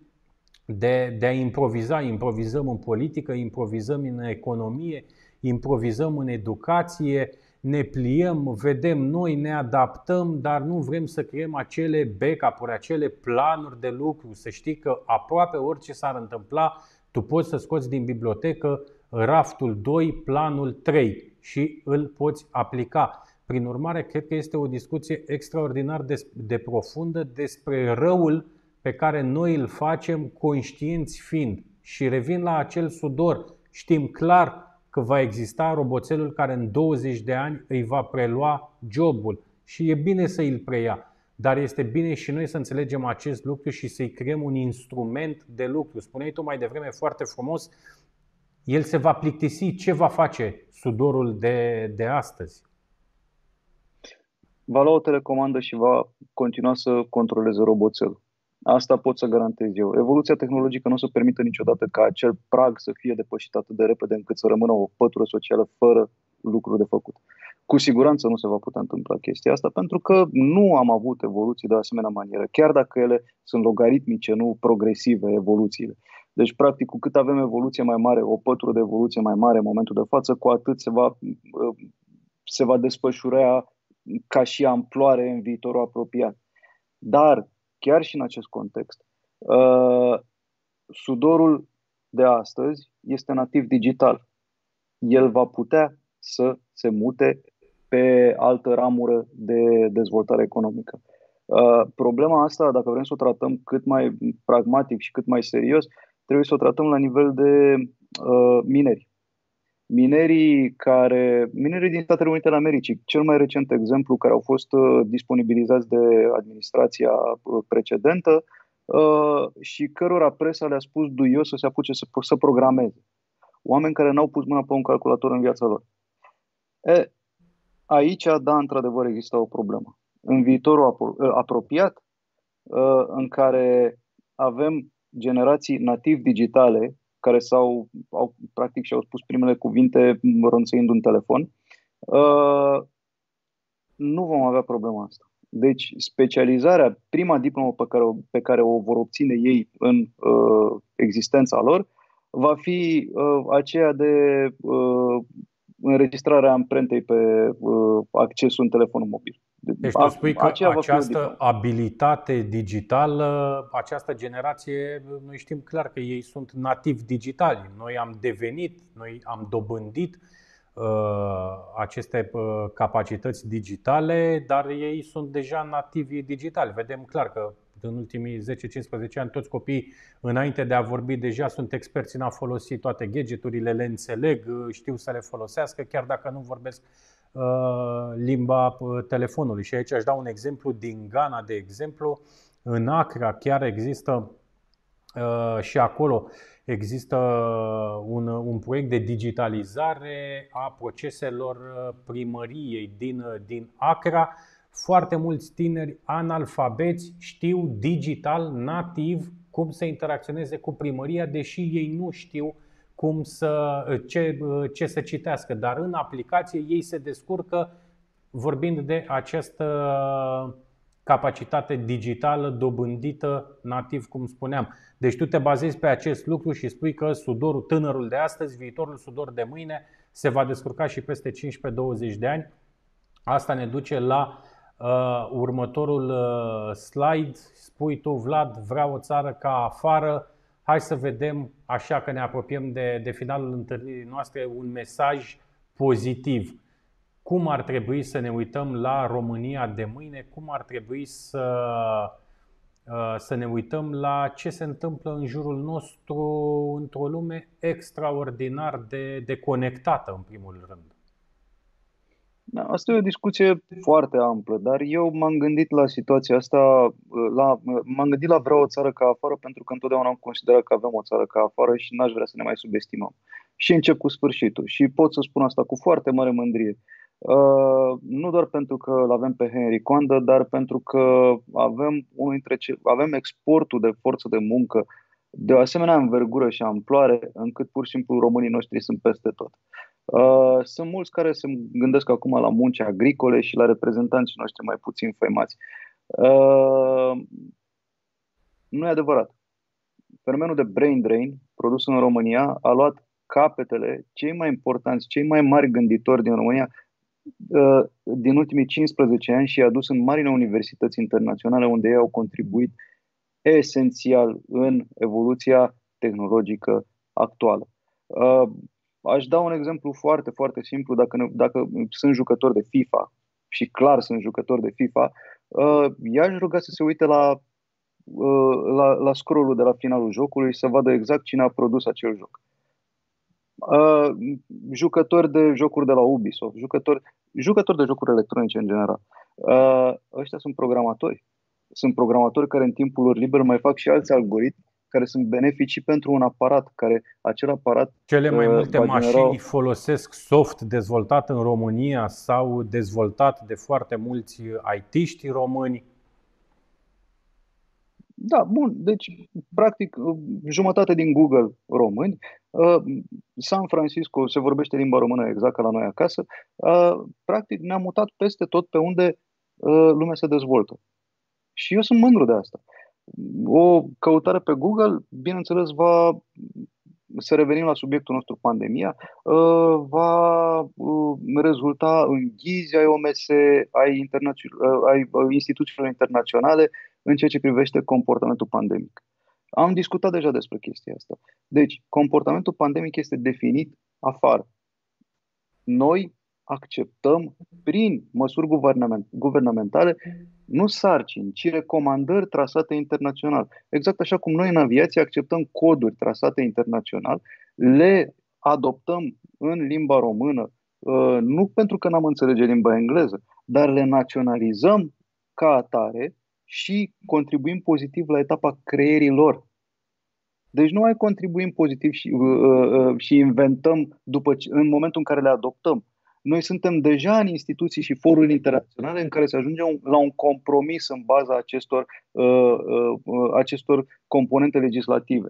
de, de a improviza. Improvizăm în politică, improvizăm în economie, improvizăm în educație, ne pliem, vedem noi, ne adaptăm, dar nu vrem să creăm acele backup-uri, acele planuri de lucru. Să știi că aproape orice s-ar întâmpla, tu poți să scoți din bibliotecă raftul 2, planul 3 și îl poți aplica. Prin urmare, cred că este o discuție extraordinar de, de profundă despre răul pe care noi îl facem conștienți fiind. Și revin la acel sudor. Știm clar că va exista roboțelul care în 20 de ani îi va prelua jobul și e bine să îl preia. Dar este bine și noi să înțelegem acest lucru și să-i creăm un instrument de lucru. Spuneai tu mai devreme foarte frumos, el se va plictisi. Ce va face sudorul de, de astăzi? Va lua o telecomandă și va continua să controleze roboțelul. Asta pot să garantez eu. Evoluția tehnologică nu o să permită niciodată ca acel prag să fie depășit atât de repede încât să rămână o pătură socială fără lucruri de făcut. Cu siguranță nu se va putea întâmpla chestia asta pentru că nu am avut evoluții de asemenea manieră, chiar dacă ele sunt logaritmice, nu progresive evoluțiile. Deci, practic, cu cât avem evoluție mai mare, o pătură de evoluție mai mare în momentul de față, cu atât se va, se va desfășura ca și amploare în viitorul apropiat. Dar chiar și în acest context, uh, sudorul de astăzi este nativ digital. El va putea să se mute pe altă ramură de dezvoltare economică. Uh, problema asta, dacă vrem să o tratăm cât mai pragmatic și cât mai serios, trebuie să o tratăm la nivel de uh, mineri. Minerii care, minerii din Statele Unite ale Americii, cel mai recent exemplu care au fost uh, disponibilizați de administrația uh, precedentă uh, și cărora presa le-a spus duios să se apuce să, să programeze. Oameni care n-au pus mâna pe un calculator în viața lor. E, aici, da, într-adevăr, există o problemă. În viitorul apropiat, în care avem generații nativ digitale care s-au, au, practic și-au spus primele cuvinte ronțăind un telefon, uh, nu vom avea problema asta. Deci, specializarea, prima diplomă pe care, o, pe care o vor obține ei în uh, existența lor, va fi uh, aceea de uh, înregistrarea amprentei pe uh, accesul în telefonul mobil. Deci tu spui că această abilitate digitală, această generație, noi știm clar că ei sunt nativi digitali. Noi am devenit, noi am dobândit uh, aceste uh, capacități digitale, dar ei sunt deja nativi digitali. Vedem clar că în ultimii 10-15 ani toți copiii, înainte de a vorbi, deja sunt experți în a folosi toate gadgeturile, le înțeleg, știu să le folosească, chiar dacă nu vorbesc Uh, limba uh, telefonului. Și aici aș da un exemplu din Ghana, de exemplu. În Accra chiar există uh, și acolo există un, un proiect de digitalizare a proceselor primăriei din, din Accra. Foarte mulți tineri analfabeți știu digital, nativ, cum să interacționeze cu primăria, deși ei nu știu cum să, ce, ce să citească, dar în aplicație ei se descurcă vorbind de această capacitate digitală dobândită nativ, cum spuneam. Deci tu te bazezi pe acest lucru și spui că sudorul tânărul de astăzi, viitorul sudor de mâine, se va descurca și peste 15-20 de ani. Asta ne duce la uh, următorul uh, slide. Spui tu, Vlad, vreau o țară ca afară Hai să vedem, așa că ne apropiem de, de finalul întâlnirii noastre, un mesaj pozitiv. Cum ar trebui să ne uităm la România de mâine? Cum ar trebui să, uh, să ne uităm la ce se întâmplă în jurul nostru într-o lume extraordinar de, de conectată, în primul rând? Da, asta e o discuție foarte amplă, dar eu m-am gândit la situația asta, la, m-am gândit la vreau o țară ca afară pentru că întotdeauna am considerat că avem o țară ca afară și n-aș vrea să ne mai subestimăm. Și încep cu sfârșitul și pot să spun asta cu foarte mare mândrie. Uh, nu doar pentru că îl avem pe Henry Coandă, dar pentru că avem, unul dintre ce, avem exportul de forță de muncă de o asemenea învergură și amploare, încât pur și simplu românii noștri sunt peste tot. Uh, sunt mulți care se gândesc acum la munci agricole și la reprezentanții noștri mai puțin făimați. Uh, nu e adevărat. Fenomenul de brain drain produs în România a luat capetele cei mai importanți, cei mai mari gânditori din România uh, din ultimii 15 ani și i-a dus în marile universități internaționale unde ei au contribuit esențial în evoluția tehnologică actuală. Aș da un exemplu foarte, foarte simplu. Dacă, ne, dacă sunt jucători de FIFA și clar sunt jucători de FIFA, uh, i-aș ruga să se uite la, uh, la, la scrollul de la finalul jocului să vadă exact cine a produs acel joc. Uh, jucători de jocuri de la Ubisoft, jucători, jucători de jocuri electronice în general. Uh, ăștia sunt programatori. Sunt programatori care în timpul lor liber mai fac și alți algoritmi care sunt beneficii pentru un aparat, care acel aparat. Cele mai uh, multe mașini genera... folosesc soft dezvoltat în România sau dezvoltat de foarte mulți IT-ști români. Da, bun. Deci, practic, uh, jumătate din Google români. Uh, San Francisco se vorbește limba română exact ca la noi acasă. Practic, ne-am mutat peste tot pe unde lumea se dezvoltă. Și eu sunt mândru de asta o căutare pe Google, bineînțeles, va să revenim la subiectul nostru, pandemia, uh, va uh, rezulta în ghizi ai OMS, ai, uh, ai instituțiilor internaționale în ceea ce privește comportamentul pandemic. Am discutat deja despre chestia asta. Deci, comportamentul pandemic este definit afară. Noi acceptăm prin măsuri guvernamentale nu sarcini, ci recomandări trasate internațional. Exact așa cum noi în aviație acceptăm coduri trasate internațional, le adoptăm în limba română, uh, nu pentru că n-am înțelege limba engleză, dar le naționalizăm ca atare și contribuim pozitiv la etapa creierii lor. Deci nu mai contribuim pozitiv și, uh, uh, uh și inventăm după, în momentul în care le adoptăm, noi suntem deja în instituții și foruri internaționale în care se ajunge la un compromis în baza acestor, uh, uh, uh, acestor componente legislative.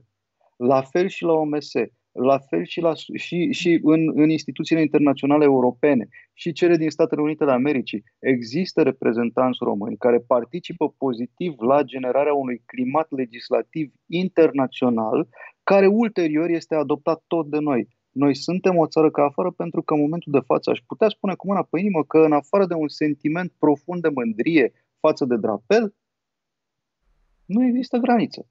La fel și la OMS, la fel și, la, și, și în, în instituțiile internaționale europene și cele din Statele Unite ale Americii. Există reprezentanți români care participă pozitiv la generarea unui climat legislativ internațional care ulterior este adoptat tot de noi. Noi suntem o țară ca afară pentru că în momentul de față aș putea spune cu mâna pe inimă că în afară de un sentiment profund de mândrie față de drapel, nu există graniță.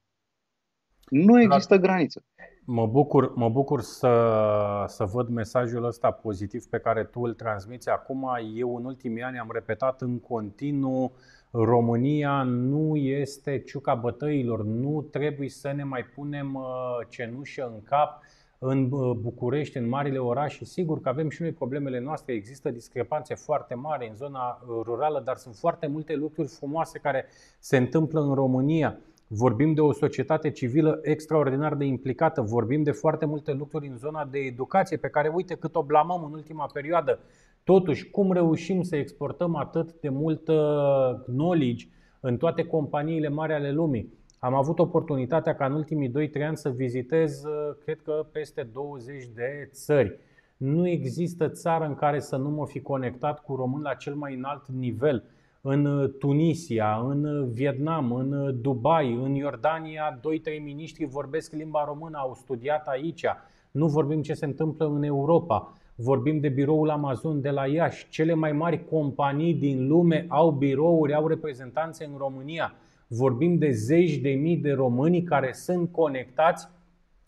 Nu există graniță. Mă bucur, mă bucur să, să văd mesajul ăsta pozitiv pe care tu îl transmiți acum. Eu în ultimii ani am repetat în continuu România nu este ciuca bătăilor, nu trebuie să ne mai punem uh, cenușă în cap în București, în marile orașe. Sigur că avem și noi problemele noastre, există discrepanțe foarte mari în zona uh, rurală, dar sunt foarte multe lucruri frumoase care se întâmplă în România. Vorbim de o societate civilă extraordinar de implicată, vorbim de foarte multe lucruri în zona de educație, pe care uite cât o blamăm în ultima perioadă. Totuși, cum reușim să exportăm atât de mult knowledge în toate companiile mari ale lumii? Am avut oportunitatea ca în ultimii 2-3 ani să vizitez, uh, cred că, peste 20 de țări. Nu există țară în care să nu mă fi conectat cu român la cel mai înalt nivel. În uh, Tunisia, în uh, Vietnam, în Dubai, în Iordania, 2-3 miniștri vorbesc limba română, au studiat aici. Nu vorbim ce se întâmplă în Europa. Vorbim de biroul Amazon de la Iași. Cele mai mari companii din lume au birouri, au reprezentanțe în România vorbim de zeci de mii de români care sunt conectați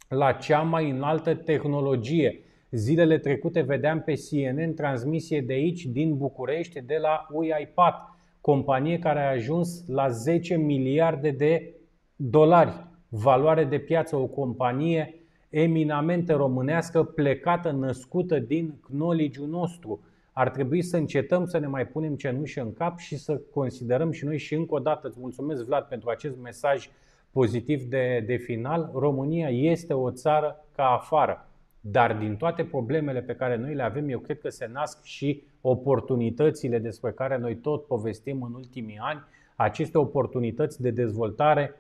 la cea mai înaltă tehnologie. Zilele trecute vedeam pe CNN transmisie de aici, din București, de la UiPath, companie care a ajuns la 10 miliarde de dolari valoare de piață, o companie eminamente românească, plecată, născută din knowledge nostru. Ar trebui să încetăm să ne mai punem cenușă în cap și să considerăm și noi și încă o dată îți mulțumesc Vlad pentru acest mesaj pozitiv de, de final. România este o țară ca afară. Dar din toate problemele pe care noi le avem, eu cred că se nasc și oportunitățile despre care noi tot povestim în ultimii ani, aceste oportunități de dezvoltare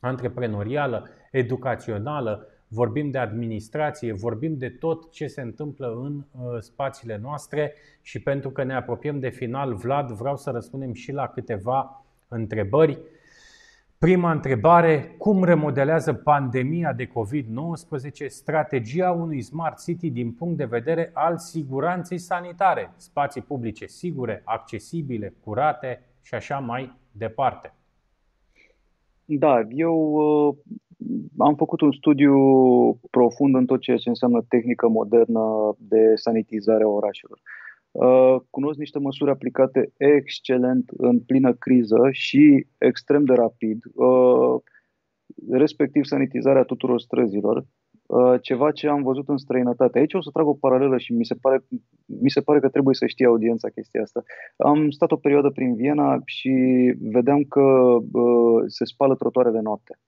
antreprenorială, educațională, vorbim de administrație, vorbim de tot ce se întâmplă în uh, spațiile noastre și pentru că ne apropiem de final, Vlad, vreau să răspundem și la câteva întrebări. Prima întrebare, cum remodelează pandemia de COVID-19 strategia unui smart city din punct de vedere al siguranței sanitare, spații publice sigure, accesibile, curate și așa mai departe? Da, eu uh, am făcut un studiu profund în tot ceea ce înseamnă tehnică modernă de sanitizare a orașelor. Uh, cunosc niște măsuri aplicate excelent în plină criză și extrem de rapid, uh, respectiv sanitizarea tuturor străzilor, uh, ceva ce am văzut în străinătate. Aici o să trag o paralelă și mi se pare, mi se pare că trebuie să știe audiența chestia asta. Am stat o perioadă prin Viena și vedeam că se spală trotuarele noapte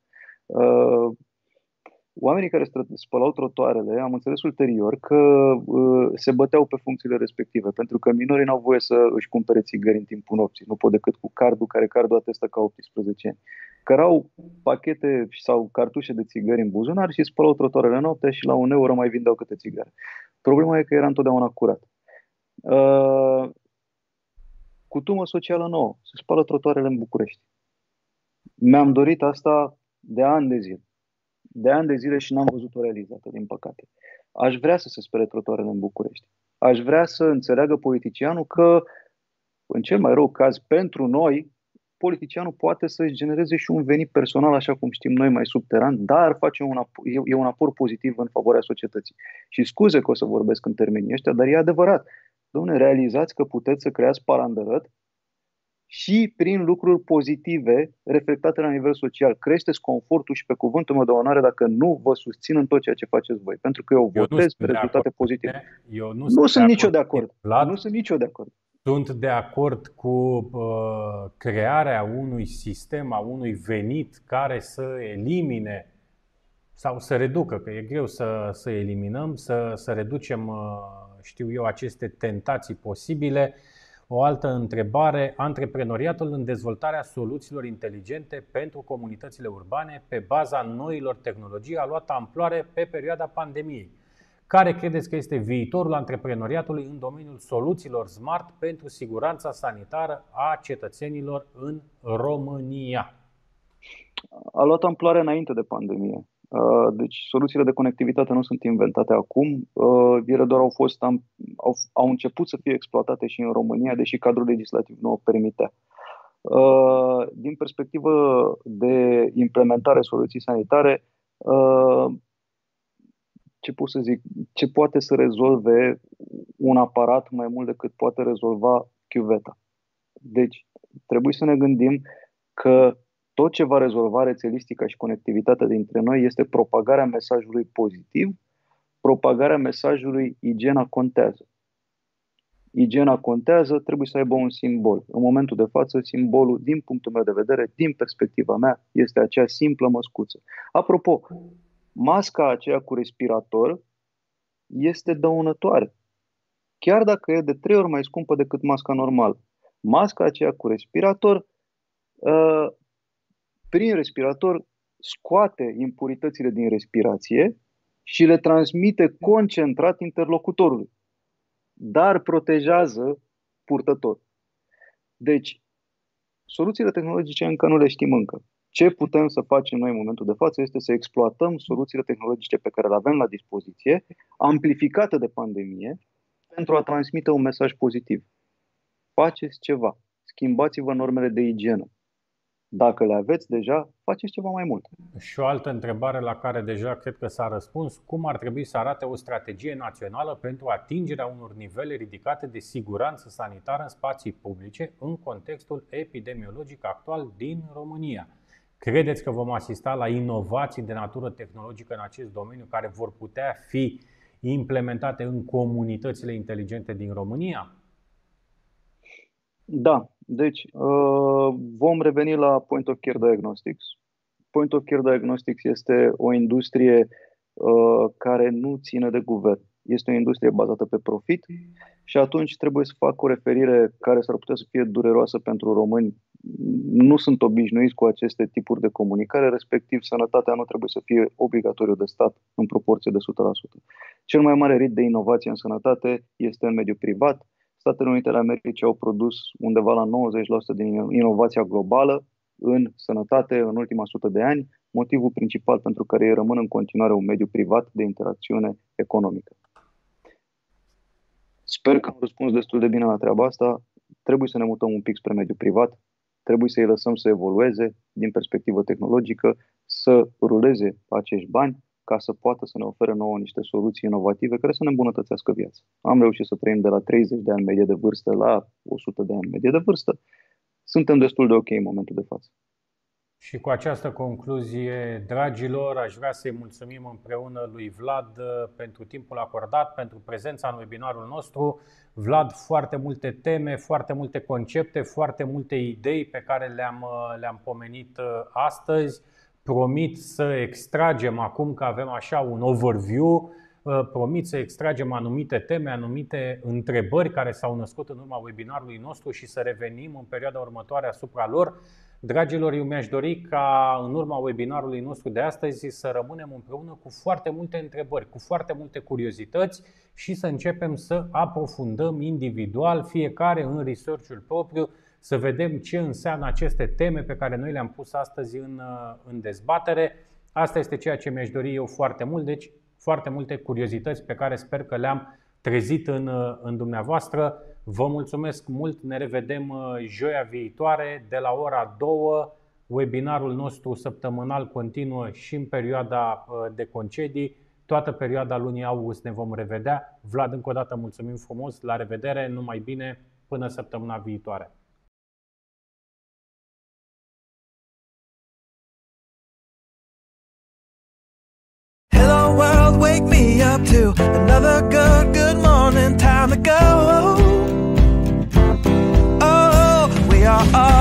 oamenii care spălau trotuarele, am înțeles ulterior că uh, se băteau pe funcțiile respective, pentru că minorii n-au voie să își cumpere țigări în timpul nopții, nu pot decât cu cardul, care cardul atestă ca 18 ani. Cărau pachete sau cartușe de țigări în buzunar și spălau trotuarele noaptea și la un euro mai vindeau câte țigare. Problema e că era întotdeauna curat. Uh, cutumă socială nouă, se spală trotuarele în București. Mi-am dorit asta de ani de zile de ani de zile și n-am văzut-o realizată, din păcate. Aș vrea să se spere trotuarele în București. Aș vrea să înțeleagă politicianul că, în cel mai rău caz, pentru noi, politicianul poate să-și genereze și un venit personal, așa cum știm noi, mai subteran, dar face un apor, e un aport pozitiv în favoarea societății. Și scuze că o să vorbesc în termenii ăștia, dar e adevărat. Domne, realizați că puteți să creați parandărăt și prin lucruri pozitive reflectate la nivel social. Creșteți confortul și pe cuvântul meu de onoare dacă nu vă susțin în tot ceea ce faceți voi. Pentru că eu, eu votez pe rezultate pozitive. Eu nu, nu sunt nicio de acord. Vlad, nu sunt nicio de acord. Sunt de acord cu uh, crearea unui sistem, a unui venit care să elimine sau să reducă, că e greu să, să eliminăm, să, să reducem, uh, știu eu, aceste tentații posibile. Uh, o altă întrebare, antreprenoriatul în dezvoltarea soluțiilor inteligente pentru comunitățile urbane pe baza noilor tehnologii a luat amploare pe perioada pandemiei. Care credeți că este viitorul antreprenoriatului în domeniul soluțiilor smart pentru siguranța sanitară a cetățenilor în România? A luat amploare înainte de pandemie. Uh, deci soluțiile de conectivitate nu sunt inventate acum, uh, ele doar au, fost, au, au început să fie exploatate și în România, deși cadrul legislativ nu o permitea. Uh, din perspectivă de implementare soluții sanitare, ce pot să zic, ce poate să rezolve un aparat mai mult decât poate rezolva chiuveta. Deci, trebuie să ne gândim că tot ce va rezolva rețelistica și conectivitatea dintre noi este propagarea mesajului pozitiv, propagarea mesajului igiena contează. Igiena contează, trebuie să aibă un simbol. În momentul de față, simbolul, din punctul meu de vedere, din perspectiva mea, este acea simplă măscuță. Apropo, masca aceea cu respirator este dăunătoare. Chiar dacă e de trei ori mai scumpă decât masca normală. Masca aceea cu respirator uh, prin respirator scoate impuritățile din respirație și le transmite concentrat interlocutorului, dar protejează purtător. Deci, soluțiile tehnologice încă nu le știm încă. Ce putem să facem noi în momentul de față este să exploatăm soluțiile tehnologice pe care le avem la dispoziție, amplificate de pandemie, pentru a transmite un mesaj pozitiv. Faceți ceva. Schimbați-vă normele de igienă Dacă le aveți deja, faceți ceva mai mult. Și o altă întrebare la care deja cred că s-a răspuns. Cum ar trebui să arate o strategie națională pentru atingerea unor nivele ridicate de siguranță sanitară în spații publice în contextul epidemiologic actual din România? Credeți că vom asista la inovații de natură tehnologică în acest domeniu care vor putea fi implementate în comunitățile inteligente din România? Da, deci uh, vom reveni la Point of Care Diagnostics. Point of Care Diagnostics este o industrie uh, care nu ține de guvern. Este o industrie bazată pe profit și atunci trebuie să fac o referire care s-ar putea să fie dureroasă pentru români. Nu sunt obișnuiți cu aceste tipuri de comunicare, respectiv sănătatea nu trebuie să fie obligatoriu de stat în proporție de 100%. Cel mai mare rit de inovație în sănătate este în mediul privat, Statele Unite ale Americii au produs undeva la 90% din inovația globală în sănătate în ultima sută de ani, motivul principal pentru care ei rămân în continuare un mediu privat de interacțiune economică. Sper că am răspuns destul de bine la treaba asta. Trebuie să ne mutăm un pic spre mediul privat, trebuie să-i lăsăm să evolueze din perspectivă tehnologică, să ruleze acești bani ca să poată să ne ofere nouă niște soluții inovative care să ne îmbunătățească viața. Am reușit să trăim de la 30 de ani medie de vârstă la 100 de ani medie de vârstă. Suntem destul de ok în momentul de față. Și cu această concluzie, dragilor, aș vrea să-i mulțumim împreună lui Vlad uh, pentru timpul acordat, pentru prezența în webinarul nostru. Vlad, foarte multe teme, foarte multe concepte, foarte multe idei pe care le-am, uh, le-am pomenit uh, astăzi promit să extragem acum că avem așa un overview, uh, promit să extragem anumite teme, anumite întrebări care s-au născut în urma webinarului nostru și să revenim în perioada următoare asupra lor. Dragilor, eu mi-aș dori ca în urma webinarului nostru de astăzi să rămânem împreună cu foarte multe întrebări, cu foarte multe curiozități și să începem să aprofundăm individual fiecare în research-ul propriu să vedem ce înseamnă aceste teme pe care noi le-am pus astăzi în, uh, în dezbatere. Asta este ceea ce mi-aș dori eu foarte mult, deci foarte multe curiozități pe care sper că le-am trezit în, uh, în dumneavoastră. Vă mulțumesc mult, ne revedem uh, joia viitoare de la ora 2. Webinarul nostru săptămânal continuă și în perioada de concedii. Toată perioada lunii august ne vom revedea. Vlad, încă o dată mulțumim frumos, la revedere, numai bine, până săptămâna viitoare. to another good, good morning. Time to go. Oh, we are all